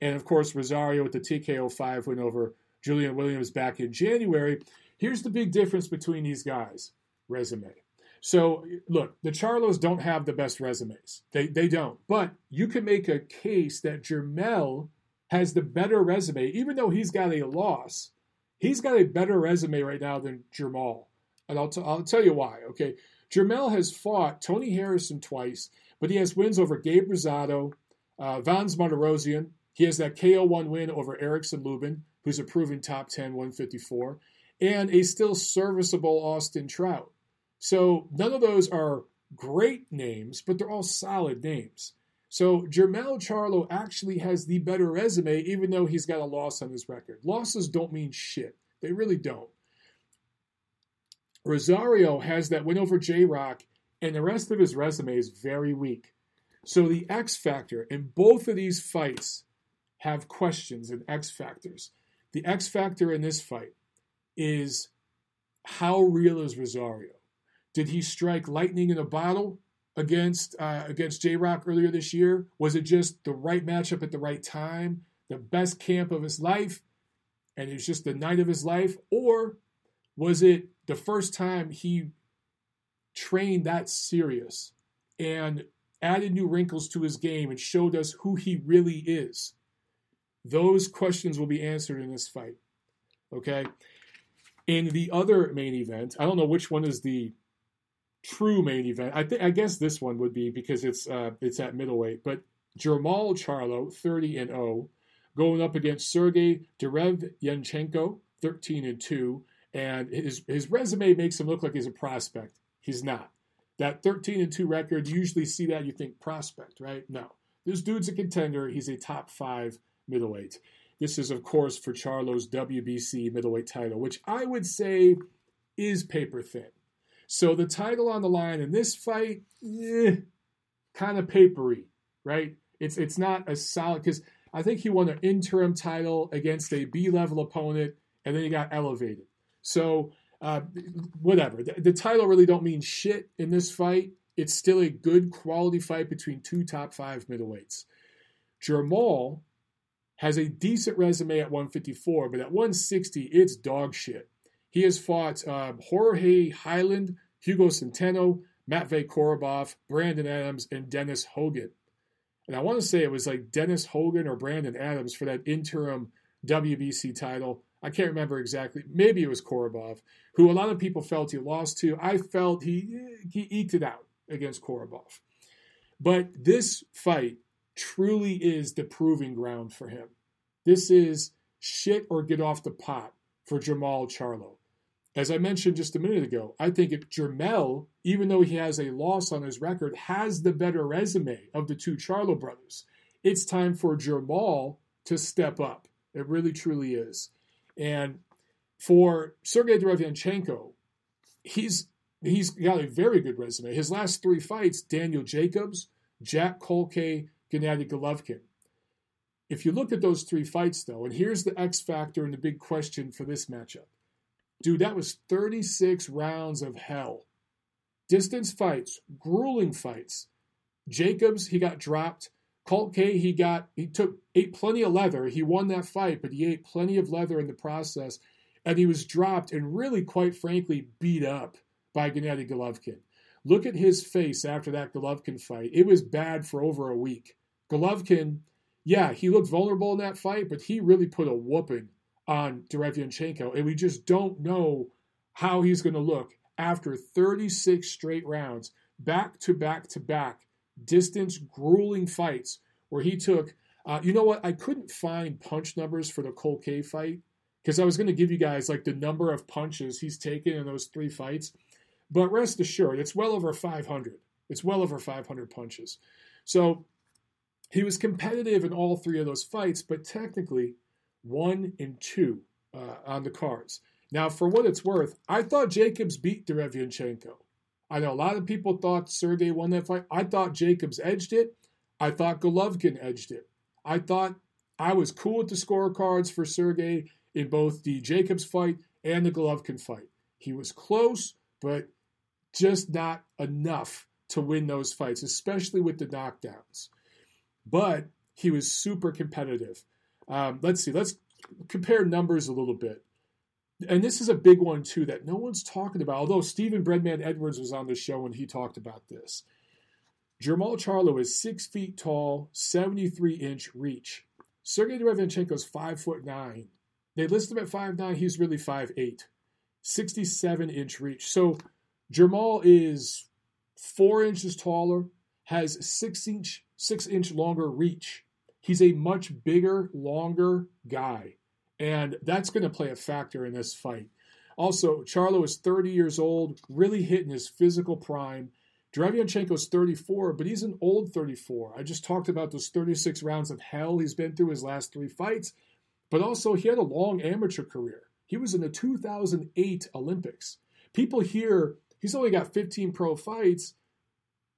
And of course, Rosario with the TKO 5 win over Julian Williams back in January. Here's the big difference between these guys resume. So, look, the Charlos don't have the best resumes. They, they don't. But you can make a case that Jermell has the better resume, even though he's got a loss. He's got a better resume right now than Jermall. And I'll, t- I'll tell you why, okay? Jermell has fought Tony Harrison twice, but he has wins over Gabe Rosado, uh, Vanes Martirosyan, he has that KO1 win over Erickson Lubin, who's a proven top 10 154, and a still serviceable Austin Trout. So none of those are great names, but they're all solid names. So Jermell Charlo actually has the better resume, even though he's got a loss on his record. Losses don't mean shit. They really don't. Rosario has that win over J Rock, and the rest of his resume is very weak. So the X factor in both of these fights have questions and X factors. The X factor in this fight is how real is Rosario? Did he strike lightning in a bottle against uh, against J Rock earlier this year? Was it just the right matchup at the right time, the best camp of his life, and it was just the night of his life, or was it the first time he trained that serious and added new wrinkles to his game and showed us who he really is? Those questions will be answered in this fight. Okay? In the other main event, I don't know which one is the true main event. I think I guess this one would be because it's uh, it's at middleweight. But Jermall Charlo, 30 and 0, going up against Sergey Derev 13 and 2, and his his resume makes him look like he's a prospect. He's not. That 13 and 2 record, you usually see that you think prospect, right? No. This dude's a contender. He's a top 5 middleweight. This is, of course, for Charlo's WBC middleweight title, which I would say is paper thin. So the title on the line in this fight, eh, kind of papery, right? It's it's not as solid because I think he won an interim title against a B level opponent, and then he got elevated. So uh, whatever. The, the title really don't mean shit in this fight. It's still a good quality fight between two top five middleweights. Jermall has a decent resume at 154, but at 160, it's dog shit. He has fought uh, Jorge Heiland, Hugo Centeno, Matvey Korobov, Brandon Adams, and Dennis Hogan. And I want to say it was like Dennis Hogan or Brandon Adams for that interim WBC title. I can't remember exactly. Maybe it was Korobov, who a lot of people felt he lost to. I felt he he eked it out against Korobov. But this fight truly is the proving ground for him. This is shit or get off the pot for Jermall Charlo. As I mentioned just a minute ago, I think if Jermell, even though he has a loss on his record, has the better resume of the two Charlo brothers, it's time for Jermall to step up. It really, truly is. And for Sergey Derevyanchenko, he's he's got a very good resume. His last three fights: Daniel Jacobs, Jack Culcay, Gennady Golovkin. If you look at those three fights, though, and here's the X factor and the big question for this matchup. Dude, that was 36 rounds of hell. Distance fights, grueling fights. Jacobs, he got dropped. Culcay, he got he took ate plenty of leather. He won that fight, but he ate plenty of leather in the process, and he was dropped and really, quite frankly, beat up by Gennady Golovkin. Look at his face after that Golovkin fight. It was bad for over a week. Golovkin, yeah, he looked vulnerable in that fight, but he really put a whooping on Derevyanchenko, and we just don't know how he's going to look after 36 straight rounds, back to back to back, distance grueling fights where he took. Uh, you know what? I couldn't find punch numbers for the Culcay fight because I was going to give you guys like the number of punches he's taken in those three fights. But rest assured, it's well over 500. It's well over 500 punches. So he was competitive in all three of those fights, but technically one and two uh, on the cards. Now, for what it's worth, I thought Jacobs beat Derevyanchenko. I know a lot of people thought Sergey won that fight. I thought Jacobs edged it. I thought Golovkin edged it. I thought I was cool with the scorecards for Sergey in both the Jacobs fight and the Golovkin fight. He was close, but just not enough to win those fights, especially with the knockdowns. But he was super competitive. Um, let's see, let's compare numbers a little bit. And this is a big one, too, that no one's talking about, although Stephen Breadman Edwards was on the show and he talked about this. Jermall Charlo is six feet tall, 73 inch reach. Sergey is five foot nine. They list him at five nine. He's really five eight, 67 inch reach. So Jermall is four inches taller, has six inch six inch longer reach. He's a much bigger, longer guy, and that's going to play a factor in this fight. Also, Charlo is 30 years old, really hitting his physical prime. is 34, but he's an old 34. I just talked about those 36 rounds of hell he's been through his last three fights, but also he had a long amateur career. He was in the 2008 Olympics. People hear he's only got 15 pro fights.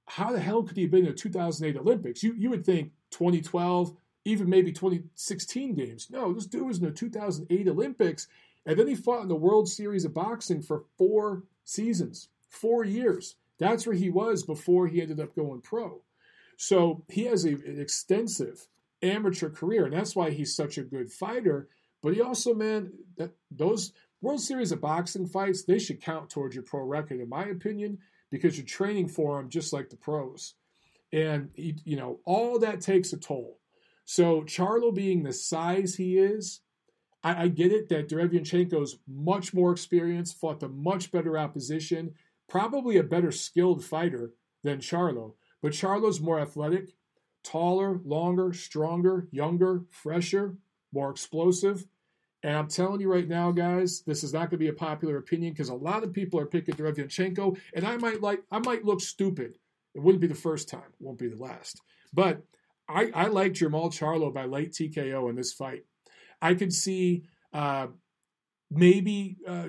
How the hell could he have been in the 2008 Olympics? You, you would think 2012, even maybe 2016 games. No, this dude was in the 2008 Olympics, and then he fought in the World Series of Boxing for four seasons, four years. That's where he was before he ended up going pro. So he has a, an extensive amateur career, and that's why he's such a good fighter. But he also, man, that those World Series of Boxing fights, they should count towards your pro record, in my opinion, because you're training for them just like the pros. And, you know, all that takes a toll. So Charlo being the size he is, I, I get it that Derevyanchenko's much more experienced, fought the much better opposition, probably a better skilled fighter than Charlo. But Charlo's more athletic, taller, longer, stronger, younger, fresher, more explosive. And I'm telling you right now, guys, this is not going to be a popular opinion because a lot of people are picking Derevyanchenko, and I might like I might look stupid. It wouldn't be the first time, it won't be the last. But I, I like Jermall Charlo by late TKO in this fight. I could see uh, maybe uh,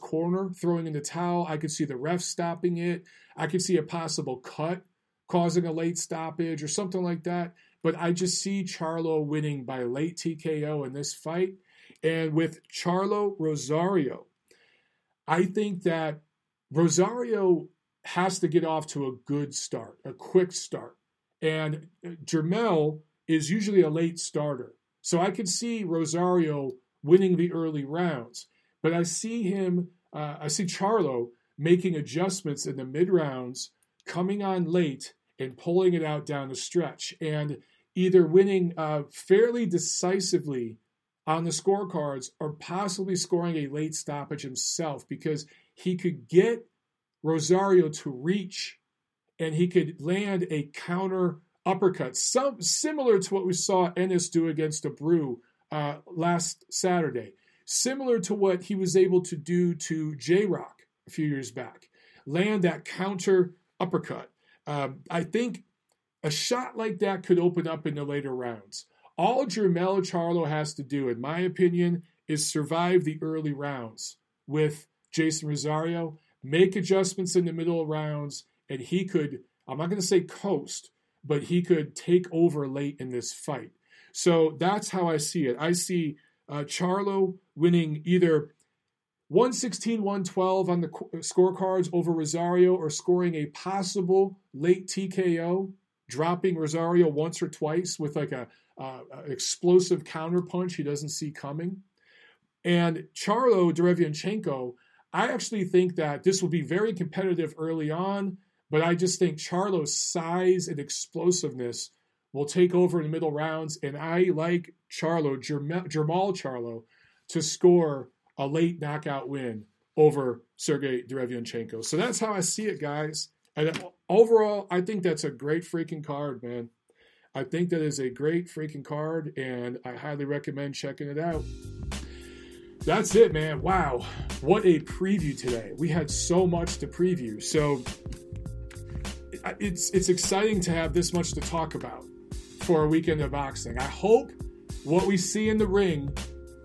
corner throwing in the towel. I could see the ref stopping it. I could see a possible cut causing a late stoppage or something like that. But I just see Charlo winning by late TKO in this fight. And with Charlo Rosario, I think that Rosario has to get off to a good start, a quick start. And uh, Jermell is usually a late starter. So I could see Rosario winning the early rounds. But I see him, uh, I see Charlo making adjustments in the mid rounds, coming on late and pulling it out down the stretch, and either winning uh, fairly decisively on the scorecards or possibly scoring a late stoppage himself because he could get Rosario to reach and he could land a counter uppercut, some similar to what we saw Ennis do against Abreu uh, last Saturday, similar to what he was able to do to J Rock a few years back, land that counter uppercut. Um, I think a shot like that could open up in the later rounds. All Jermell Charlo has to do, in my opinion, is survive the early rounds with Jeison Rosario, make adjustments in the middle rounds, and he could, I'm not going to say coast, but he could take over late in this fight. So that's how I see it. I see uh, Charlo winning either 116 112 on the scorecards over Rosario or scoring a possible late TKO, dropping Rosario once or twice with like a uh, explosive counterpunch he doesn't see coming. And Charlo Derevyanchenko, I actually think that this will be very competitive early on, but I just think Charlo's size and explosiveness will take over in the middle rounds. And I like Charlo, Jermall Charlo, to score a late knockout win over Sergey Derevyanchenko. So that's how I see it, guys. And overall, I think that's a great freaking card, man. I think that is a great freaking card, and I highly recommend checking it out. That's it, man. Wow. What a preview today. We had so much to preview. So it's it's exciting to have this much to talk about for a weekend of boxing. I hope what we see in the ring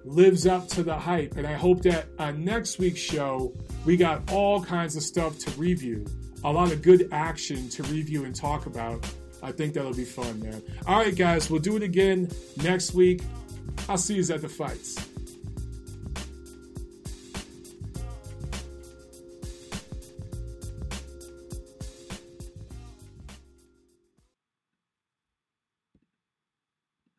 lives up to the hype. And I hope that on next week's show, we got all kinds of stuff to review, a lot of good action to review and talk about. I think that'll be fun, man. All right, guys, we'll do it again next week. I'll see you at the fights.